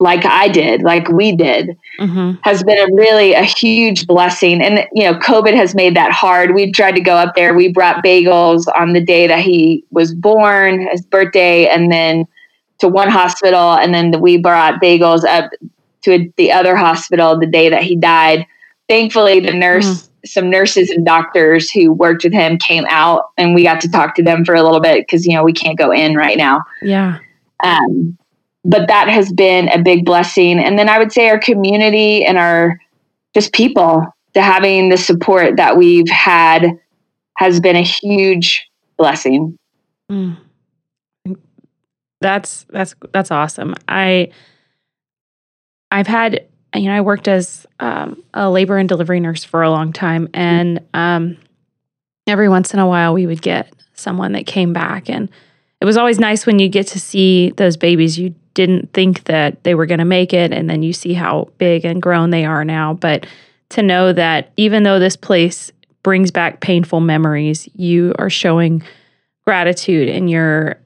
Speaker 2: like I did, like we did, mm-hmm. has been a really a huge blessing. And you know, COVID has made that hard. We tried to go up there. We brought bagels on the day that he was born, his birthday, and then to one hospital, and then we brought bagels up to the other hospital the day that he died. Thankfully, the nurse, mm. some nurses and doctors who worked with him came out, and we got to talk to them for a little bit because you know we can't go in right now.
Speaker 1: Yeah.
Speaker 2: Um, but that has been a big blessing, and then I would say our community and our just people to having the support that we've had has been a huge blessing. Mm
Speaker 1: that's that's that's awesome. I I've had you know I worked as um, a labor and delivery nurse for a long time, and um, every once in a while we would get someone that came back, and it was always nice when you get to see those babies you didn't think that they were going to make it, and then you see how big and grown they are now. But to know that even though this place brings back painful memories, you are showing gratitude and you're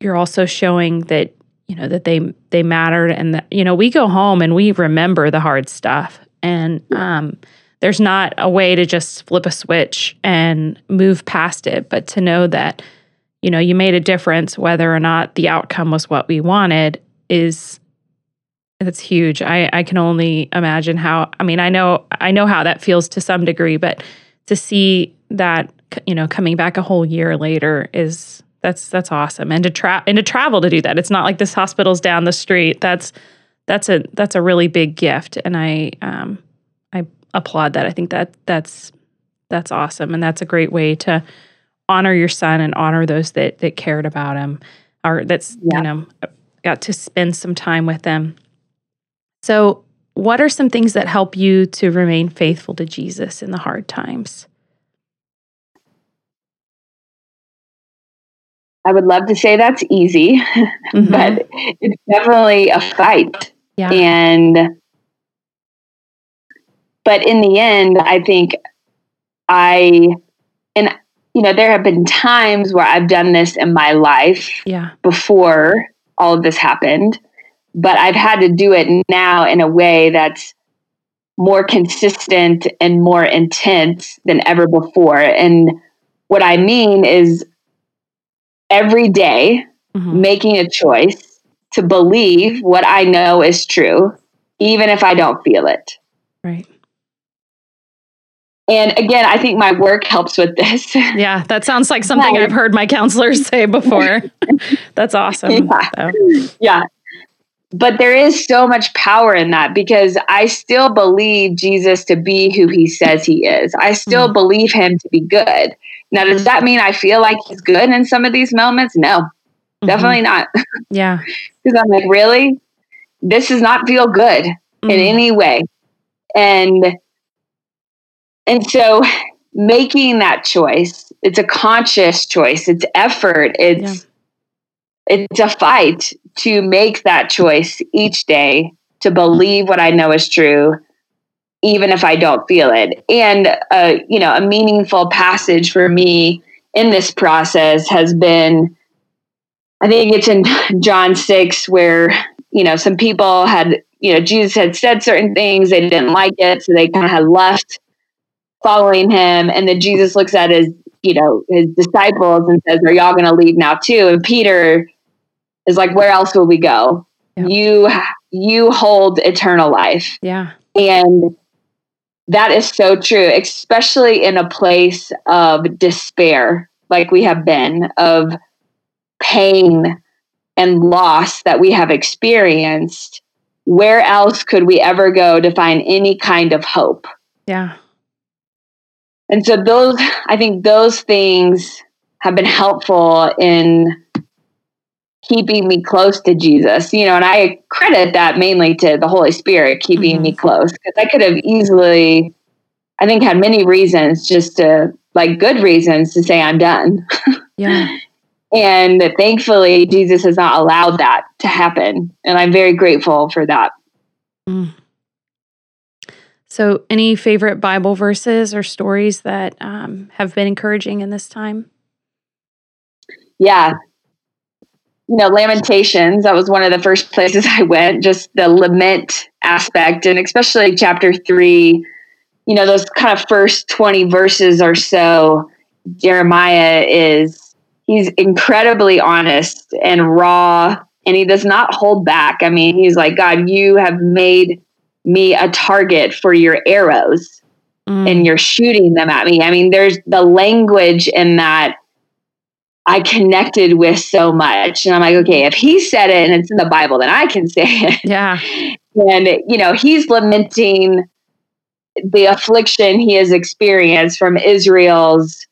Speaker 1: you're also showing that you know that they they mattered and that you know we go home and we remember the hard stuff. And um, there's not a way to just flip a switch and move past it but to know that you know you made a difference whether or not the outcome was what we wanted is that's huge. I i can only imagine how i mean i know i know how that feels to some degree but to see that you know coming back a whole year later is that's that's awesome. And to tra- and to travel to do that. It's not like this hospital's down the street. That's that's a that's a really big gift and I um I applaud that. I think that that's that's awesome and that's a great way to honor your son and honor those that that cared about him or that's yeah. you know got to spend some time with them. So, what are some things that help you to remain faithful to Jesus in the hard times?
Speaker 2: I would love to say that's easy, mm-hmm. but it's definitely a fight.
Speaker 1: Yeah.
Speaker 2: And, but in the end, I think I, and, you know, there have been times where I've done this in my life
Speaker 1: yeah.
Speaker 2: before all of this happened, but I've had to do it now in a way that's more consistent and more intense than ever before. And what I mean is, every day, mm-hmm. making a choice to believe what I know is true, even if I don't feel it.
Speaker 1: Right.
Speaker 2: And again, I think my work helps with this.
Speaker 1: Yeah, that sounds like something I've heard my counselors say before. That's awesome.
Speaker 2: Yeah. So. yeah. But there is so much power in that because I still believe Jesus to be who he says he is. I still mm. believe him to be good. Now, does that mean I feel like he's good in some of these moments? No, mm-hmm. definitely not.
Speaker 1: Yeah.
Speaker 2: Because I'm like, really? This does not feel good mm-hmm. in any way. And and so making that choice, it's a conscious choice, it's effort, it's yeah. it's a fight to make that choice each day to believe what I know is true even if I don't feel it. And uh, you know, a meaningful passage for me in this process has been I think it's in John 6 where, you know, some people had, you know, Jesus had said certain things, they didn't like it, so they kind of had left following him. And then Jesus looks at his, you know, his disciples and says, Are y'all going to leave now too? And Peter is like, Where else will we go? Yeah. You you hold eternal life.
Speaker 1: Yeah.
Speaker 2: And that is so true, especially in a place of despair, like we have been, of pain and loss that we have experienced. Where else could we ever go to find any kind of hope?
Speaker 1: Yeah.
Speaker 2: And so, those, I think those things have been helpful in keeping me close to Jesus, you know, and I credit that mainly to the Holy Spirit keeping mm-hmm. me close because I could have easily, I think, had many reasons just to, like, good reasons to say I'm done.
Speaker 1: Yeah.
Speaker 2: and thankfully, Jesus has not allowed that to happen. And I'm very grateful for that. Mm.
Speaker 1: So, any favorite Bible verses or stories that um, have been encouraging in this time?
Speaker 2: Yeah, you know, Lamentations, that was one of the first places I went, just the lament aspect, and especially chapter three, you know, those kind of first 20 verses or so, Jeremiah is, he's incredibly honest and raw, and he does not hold back. I mean, he's like, God, you have made me a target for your arrows. Mm. And you're shooting them at me. I mean, there's the language in that I connected with so much. And I'm like, okay, if he said it and it's in the Bible, then I can say it.
Speaker 1: Yeah.
Speaker 2: And, you know, he's lamenting the affliction he has experienced from Israel's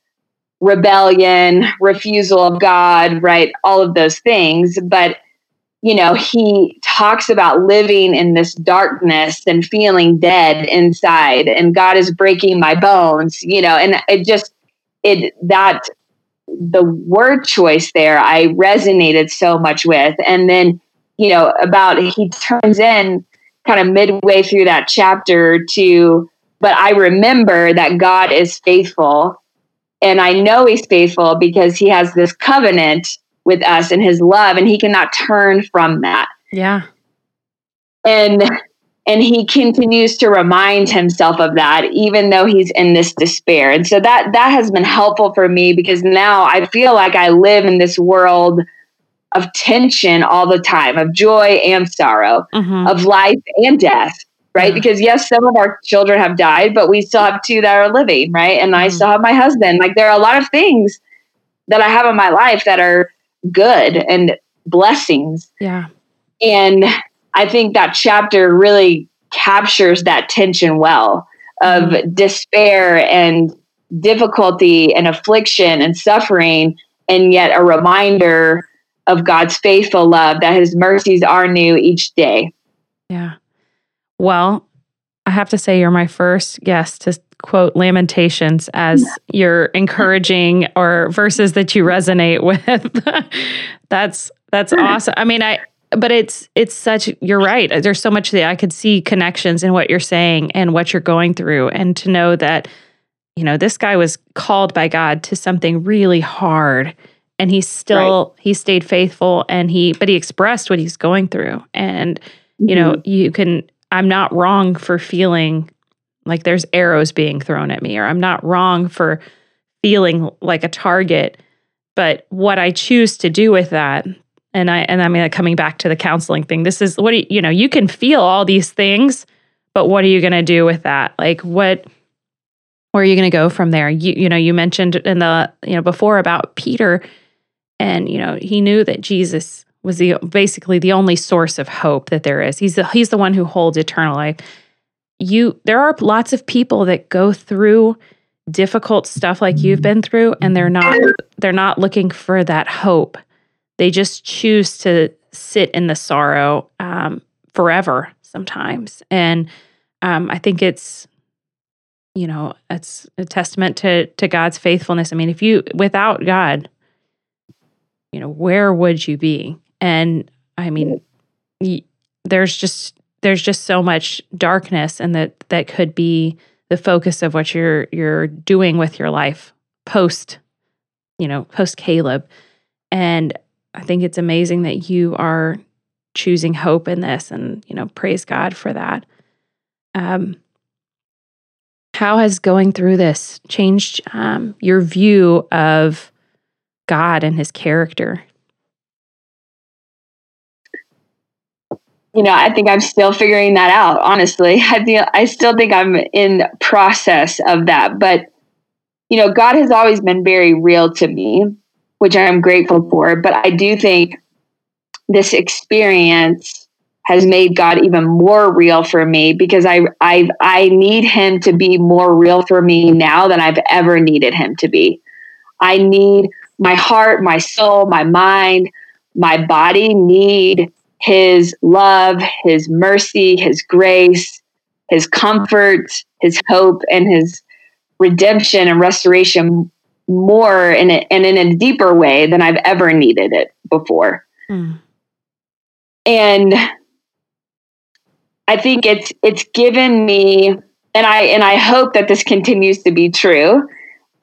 Speaker 2: rebellion, refusal of God, right? All of those things. But, you know, he talks about living in this darkness and feeling dead inside, and God is breaking my bones, you know, and it just, it, that the word choice there I resonated so much with. And then, you know, about he turns in kind of midway through that chapter to, but I remember that God is faithful. And I know he's faithful because he has this covenant with us and his love, and he cannot turn from that.
Speaker 1: Yeah.
Speaker 2: And and he continues to remind himself of that even though he's in this despair and so that that has been helpful for me because now i feel like i live in this world of tension all the time of joy and sorrow mm-hmm. of life and death right mm-hmm. because yes some of our children have died but we still have two that are living right and mm-hmm. i still have my husband like there are a lot of things that i have in my life that are good and blessings
Speaker 1: yeah
Speaker 2: and I think that chapter really captures that tension well of mm-hmm. despair and difficulty and affliction and suffering, and yet a reminder of God's faithful love that his mercies are new each day.
Speaker 1: Yeah. Well, I have to say, you're my first guest to quote Lamentations as your encouraging or verses that you resonate with. that's that's awesome. I mean, I but it's it's such you're right there's so much that i could see connections in what you're saying and what you're going through and to know that you know this guy was called by god to something really hard and he still right. he stayed faithful and he but he expressed what he's going through and mm-hmm. you know mm-hmm. you can i'm not wrong for feeling like there's arrows being thrown at me or i'm not wrong for feeling like a target but what i choose to do with that and I and I mean coming back to the counseling thing. This is what do you, you know, you can feel all these things, but what are you going to do with that? Like what where are you going to go from there? You you know, you mentioned in the, you know, before about Peter and you know, he knew that Jesus was the basically the only source of hope that there is. He's the, he's the one who holds eternal life. You there are lots of people that go through difficult stuff like you've been through and they're not they're not looking for that hope they just choose to sit in the sorrow um, forever sometimes. And um, I think it's you know, it's a testament to to God's faithfulness. I mean, if you without God, you know, where would you be? And I mean, there's just there's just so much darkness and that that could be the focus of what you're you're doing with your life post you know post Caleb and I think it's amazing that you are choosing hope in this and you know praise God for that um how has going through this changed um, your view of God and his character
Speaker 2: you know, I think I'm still figuring that out. Honestly, I feel I still think I'm in process of that. But you know, God has always been very real to me, which I'm grateful for. But I do think this experience has made God even more real for me because I I I need Him to be more real for me now than I've ever needed Him to be. I need my heart, my soul, my mind, my body need his love, his mercy, his grace, his comfort, his hope, and his redemption and restoration more in it and in a deeper way than I've ever needed it before. Mm. And I think it's it's given me and I and I hope that this continues to be true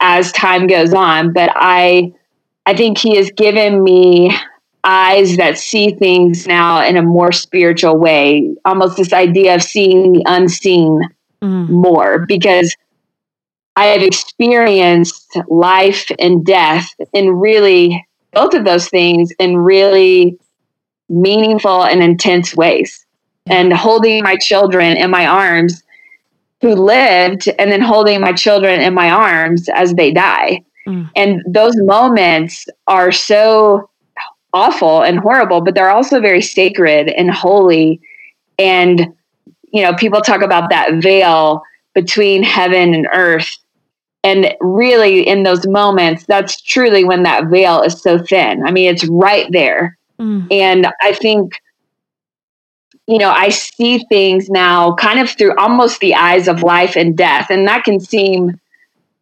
Speaker 2: as time goes on, but I I think he has given me eyes that see things now in a more spiritual way, almost this idea of seeing the unseen mm. more, because I have experienced life and death in really both of those things in really meaningful and intense ways. And holding my children in my arms who lived, and then holding my children in my arms as they die. Mm. And those moments are so awful and horrible, but they're also very sacred and holy. And, you know, people talk about that veil between heaven and earth. And really, in those moments, that's truly when that veil is so thin. I mean, it's right there. Mm. And I think, you know, I see things now kind of through almost the eyes of life and death. And that can seem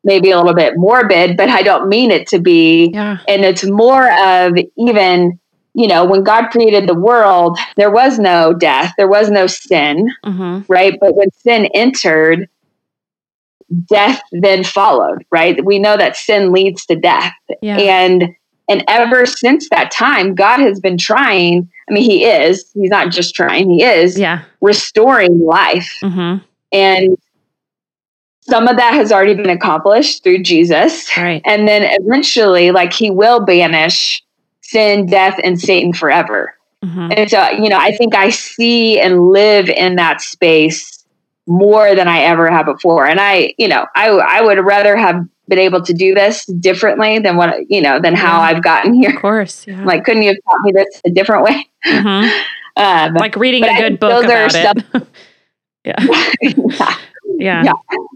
Speaker 2: maybe a little bit morbid, but I don't mean it to be. Yeah. And it's more of even, you know, when God created the world, there was no death, there was no sin, mm-hmm. right? But when sin entered, death then followed, right? We know that sin leads to death. Yeah. And and ever since that time, God has been trying. I mean, He is. He's not just trying. He is.
Speaker 1: Yeah.
Speaker 2: Restoring life. Mm-hmm. And some of that has already been accomplished through Jesus.
Speaker 1: Right.
Speaker 2: And then eventually, like, he will banish sin, death, and Satan forever. Mm-hmm. And so, you know, I think I see and live in that space more than I ever have before. And I, you know, I, I would rather have been able to do this differently than what, you know, than how I've gotten here.
Speaker 1: Of course. Yeah.
Speaker 2: Like, couldn't you have taught me this a different way?
Speaker 1: Mm-hmm. Um, like reading a good book about it.
Speaker 2: yeah. yeah. Yeah. Yeah.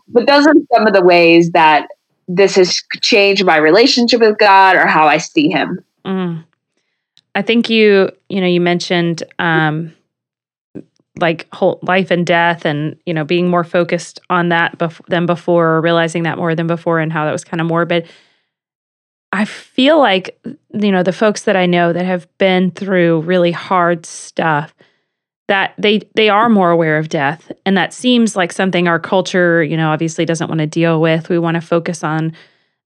Speaker 2: But those are some of the ways that this has changed my relationship with God or how I see him. Mm.
Speaker 1: I think you, you know, you mentioned um like whole life and death and, you know, being more focused on that bef- than before or realizing that more than before and how that was kind of morbid. I feel like you know the folks that I know that have been through really hard stuff that they they are more aware of death. And that seems like something our culture you know obviously doesn't want to deal with. We want to focus on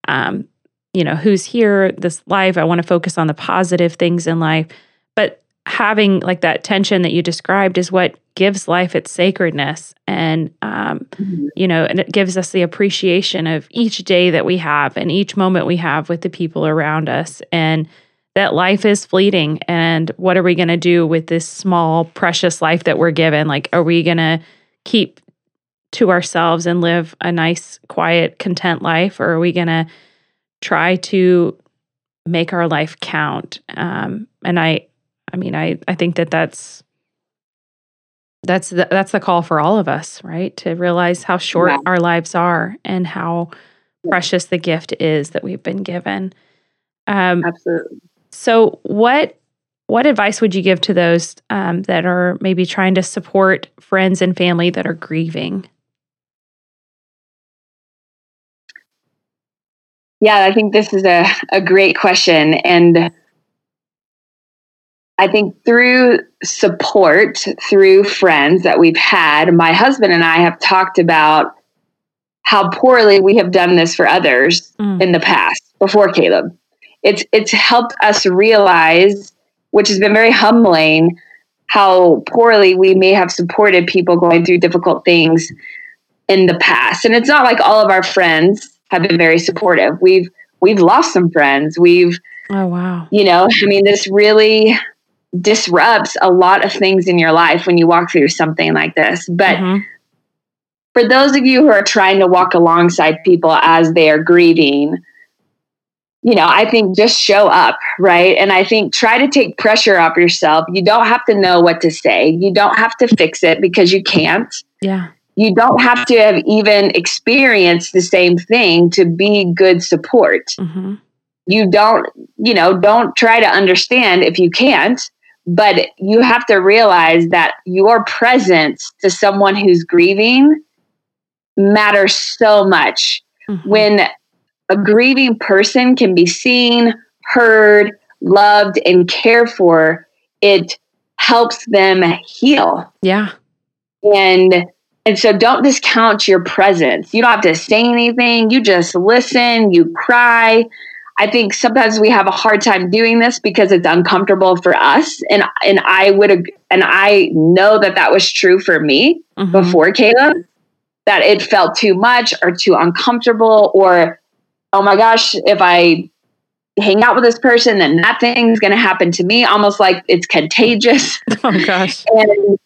Speaker 1: um you know who's here this life. I want to focus on the positive things in life. But having like that tension that you described is what gives life its sacredness and um, mm-hmm. you know and it gives us the appreciation of each day that we have and each moment we have with the people around us and that life is fleeting. And what are we going to do with this small precious life that we're given? Like are we going to keep to ourselves and live a nice quiet content life or are we going to try to make our life count? Um, and i i mean i i think that that's that's the, that's the call for all of us right to realize how short our lives are and how precious the gift is that we've been given
Speaker 2: um, absolutely
Speaker 1: so, what what advice would you give to those um, that are maybe trying to support friends and family that are grieving?
Speaker 2: Yeah, I think this is a, a great question. And I think through support, through friends that we've had, my husband and I have talked about how poorly we have done this for others mm. in the past before Caleb. It's it's helped us realize, which has been very humbling, how poorly we may have supported people going through difficult things in the past. And it's not like all of our friends have been very supportive. We've we've lost some friends. We've
Speaker 1: Oh wow.
Speaker 2: You know, I mean this really disrupts a lot of things in your life when you walk through something like this. But mm-hmm. for those of you who are trying to walk alongside people as they are grieving, you know, I think just show up, right? And I think try to take pressure off yourself. You don't have to know what to say. You don't have to fix it because you can't.
Speaker 1: Yeah.
Speaker 2: You don't have to have even experienced the same thing to be good support. Mm-hmm. You don't, you know, don't try to understand if you can't but you have to realize that your presence to someone who's grieving matters so much. Mm-hmm. When a grieving person can be seen, heard, loved, and cared for, it helps them heal.
Speaker 1: Yeah.
Speaker 2: And and so don't discount your presence. You don't have to say anything. You just listen, you cry, I think sometimes we have a hard time doing this because it's uncomfortable for us, and and I would and I know that that was true for me mm-hmm. before Caleb, that it felt too much or too uncomfortable, or oh my gosh, if I hang out with this person, then that thing's going to happen to me, almost like it's contagious.
Speaker 1: Oh gosh,
Speaker 2: and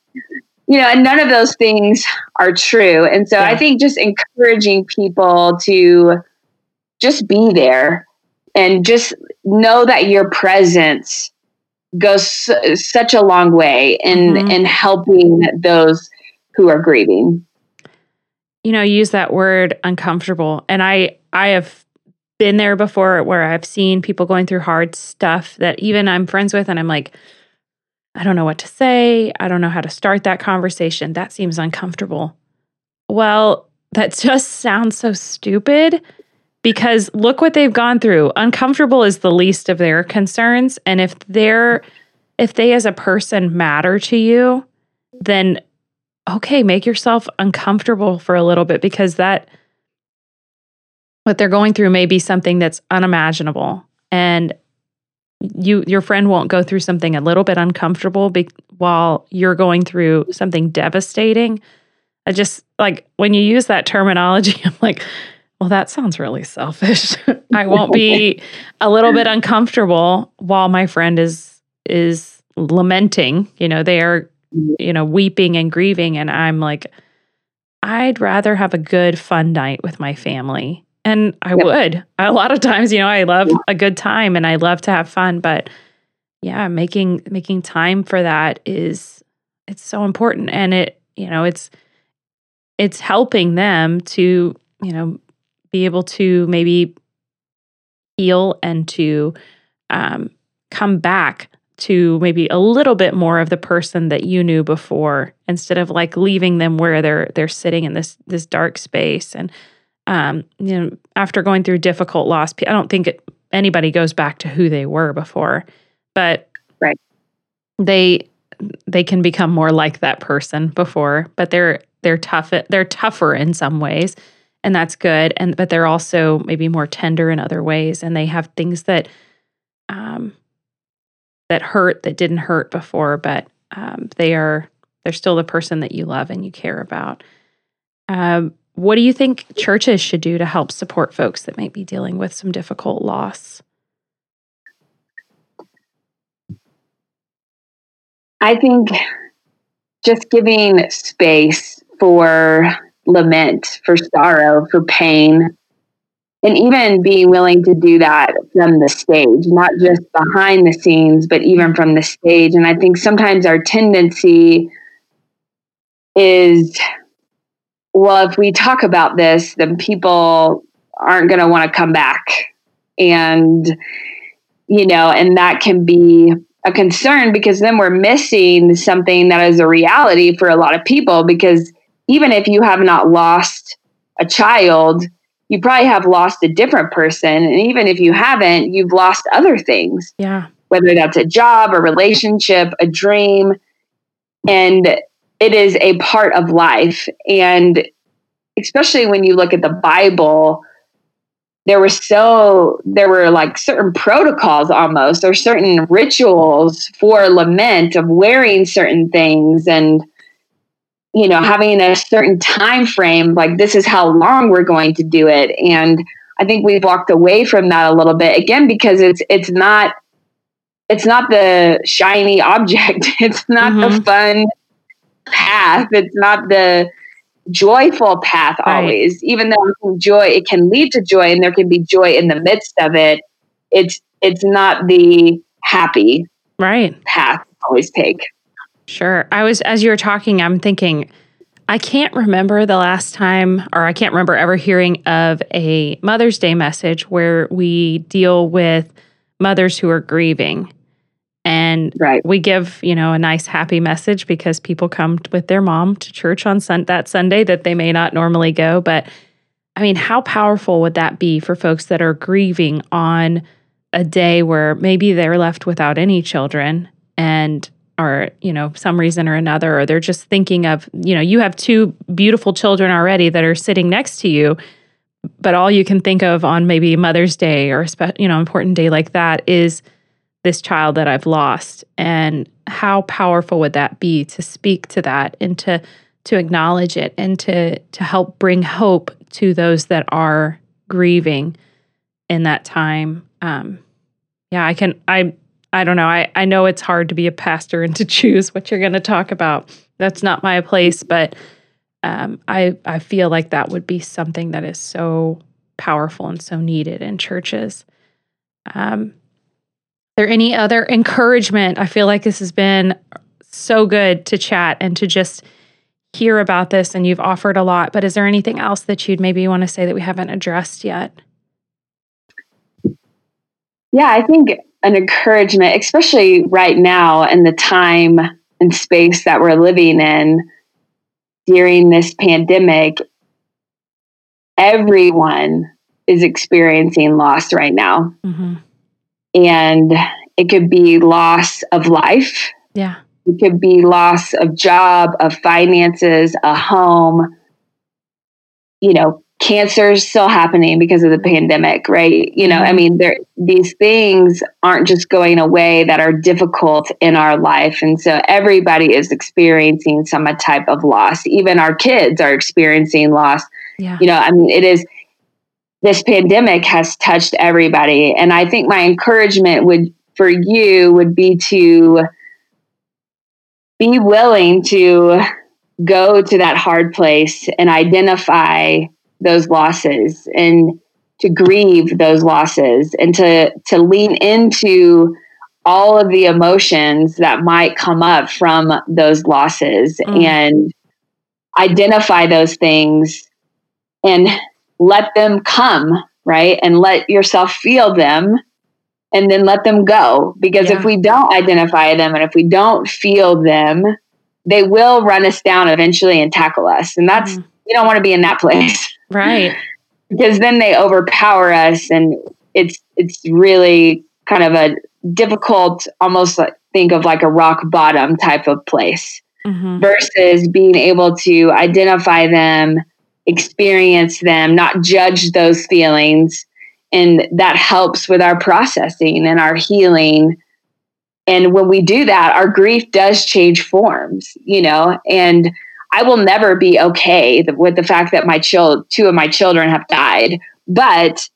Speaker 2: you know, and none of those things are true, and so yeah. I think just encouraging people to just be there and just know that your presence goes such a long way in mm-hmm. in helping those who are grieving.
Speaker 1: You know use that word uncomfortable and i i have been there before where i've seen people going through hard stuff that even i'm friends with and i'm like i don't know what to say. I don't know how to start that conversation. That seems uncomfortable. Well that just sounds so stupid because look what they've gone through. Uncomfortable is the least of their concerns. And if they're, if they as a person matter to you, then okay, make yourself uncomfortable for a little bit because that, what they're going through may be something that's unimaginable. And you, your friend won't go through something a little bit uncomfortable be, while you're going through something devastating. I just like when you use that terminology, I'm like, well, that sounds really selfish. I won't be a little bit uncomfortable while my friend is is lamenting. You know, they are, mm-hmm. you know, weeping and grieving, and I'm like, I'd rather have a good fun night with my family. And I would. A lot of times, you know, I love a good time and I love to have fun, but yeah, making making time for that is it's so important and it, you know, it's it's helping them to, you know, be able to maybe heal and to um, come back to maybe a little bit more of the person that you knew before instead of like leaving them where they're they're sitting in this this dark space. And um, you know after going through difficult loss i don't think it, anybody goes back to who they were before but
Speaker 2: right.
Speaker 1: they they can become more like that person before but they're they're tough they're tougher in some ways and that's good and but they're also maybe more tender in other ways and they have things that um that hurt that didn't hurt before but um they are they're still the person that you love and you care about. Um what do you think churches should do to help support folks that might be dealing with some difficult loss?
Speaker 2: I think just giving space for lament, for sorrow, for pain, and even being willing to do that from the stage, not just behind the scenes, but even from the stage. And I think sometimes our tendency is well, if we talk about this, then people aren't going to want to come back. And, you know, and that can be a concern because then we're missing something that is a reality for a lot of people because even if you have not lost a child, you probably have lost a different person. And even if you haven't, you've lost other things.
Speaker 1: Yeah.
Speaker 2: Whether that's a job, a relationship, a dream. And it is a part of life. And especially when you look at the Bible, there were so there were like certain protocols almost or certain rituals for lament of wearing certain things and you know having a certain time frame like this is how long we're going to do it. And i think we've walked away from that a little bit again because it's it's not it's not the shiny object. It's not mm-hmm. the fun path. It's not the joyful path right. always. Even though joy it can lead to joy and there can be joy in the midst of it it's it's not the happy
Speaker 1: right.
Speaker 2: path always take
Speaker 1: sure. I was as you were talking i'm thinking i can't remember the last time or i can't remember ever hearing of a mother's day message where we deal with mothers who are grieving. And
Speaker 2: right.
Speaker 1: we give you know a nice happy message because people come with their mom to church on sun- that sunday that they may not normally go. But i mean how powerful would that be for folks that are grieving on a day where maybe they're left without any children and or you know some reason or another or they're just thinking of you know you have two beautiful children already that are sitting next to you but all you can think of on maybe mother's day or a spe- you know important day like that is this child that I've lost. And how powerful would that be to speak to that and to to acknowledge it and to to help bring hope to those that are grieving in that time? Um yeah I can I I don't know I I know it's hard to be a pastor and to choose what you're going to talk about that's not my place but um I I feel like that would be something that is so powerful and so needed in churches um there any other encouragement? I feel like this has been so good to chat and to just hear about this and you've offered a lot, but is there anything else that you'd maybe want to say that we haven't addressed yet?
Speaker 2: Yeah, I think an encouragement, especially right now in the time and space that we're living in during this pandemic, everyone is experiencing loss right now. Mm-hmm and it could be loss of life.
Speaker 1: Yeah.
Speaker 2: It could be loss of job, of finances, a home. You know, cancer is still happening because of the pandemic, right? You know, I mm-hmm. mean, there these things aren't just going away that are difficult in our life, and so everybody is experiencing some type of loss. Even our kids are experiencing loss.
Speaker 1: Yeah.
Speaker 2: You know, I mean, it is this pandemic has touched everybody. And I think my encouragement would for you would be to be willing to go to that hard place and identify those losses and to grieve those losses and to to lean into all of the emotions that might come up from those losses mm. and identify those things and let them come, right? And let yourself feel them and then let them go. Because yeah. if we don't identify them and if we don't feel them, they will run us down eventually and tackle us. And that's, mm. we don't want to be in that place.
Speaker 1: Right.
Speaker 2: because then they overpower us and it's, it's really kind of a difficult, almost like think of like a rock bottom type of place mm-hmm. versus being able to identify them experience them, not judge those feelings. And that helps with our processing and our healing. And when we do that, our grief does change forms, you know, and I will never be okay with the fact that my child, two of my children have died. But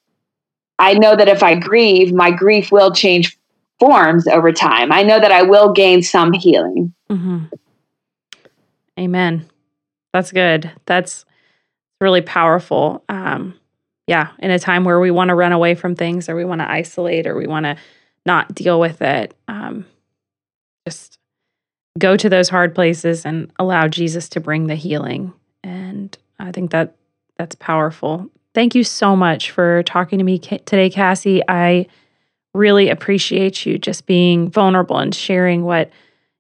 Speaker 2: I know that if I grieve, my grief will change forms over time. I know that I will gain some healing. Mm-hmm.
Speaker 1: Amen. That's good. That's really powerful. Um, yeah, in a time where we want to run away from things or we want to isolate or we want to not deal with it, um, just go to those hard places and allow Jesus to bring the healing. And I think that that's powerful. Thank you so much for talking to me today, Cassie. I really appreciate you just being vulnerable and sharing what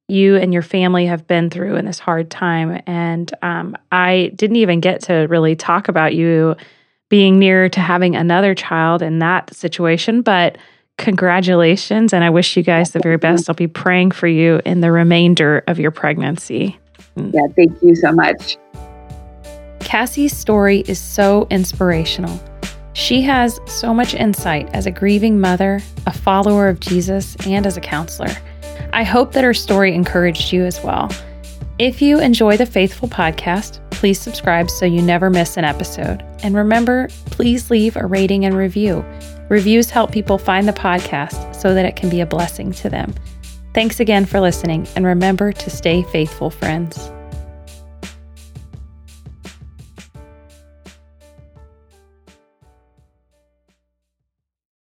Speaker 1: you and your family have been through in this hard time. And um, I didn't even get to really talk about you being near to having another child in that situation, but congratulations. And I wish you guys the very best. I'll be praying for you in the remainder of your pregnancy.
Speaker 2: Yeah, thank you so much.
Speaker 1: Cassie's story is so inspirational. She has so much insight as a grieving mother, a follower of Jesus, and as a counselor. I hope that her story encouraged you as well. If you enjoy the Faithful podcast, please subscribe so you never miss an episode. And remember, please leave a rating and review. Reviews help people find the podcast so that it can be a blessing to them. Thanks again for listening, and remember to stay faithful, friends.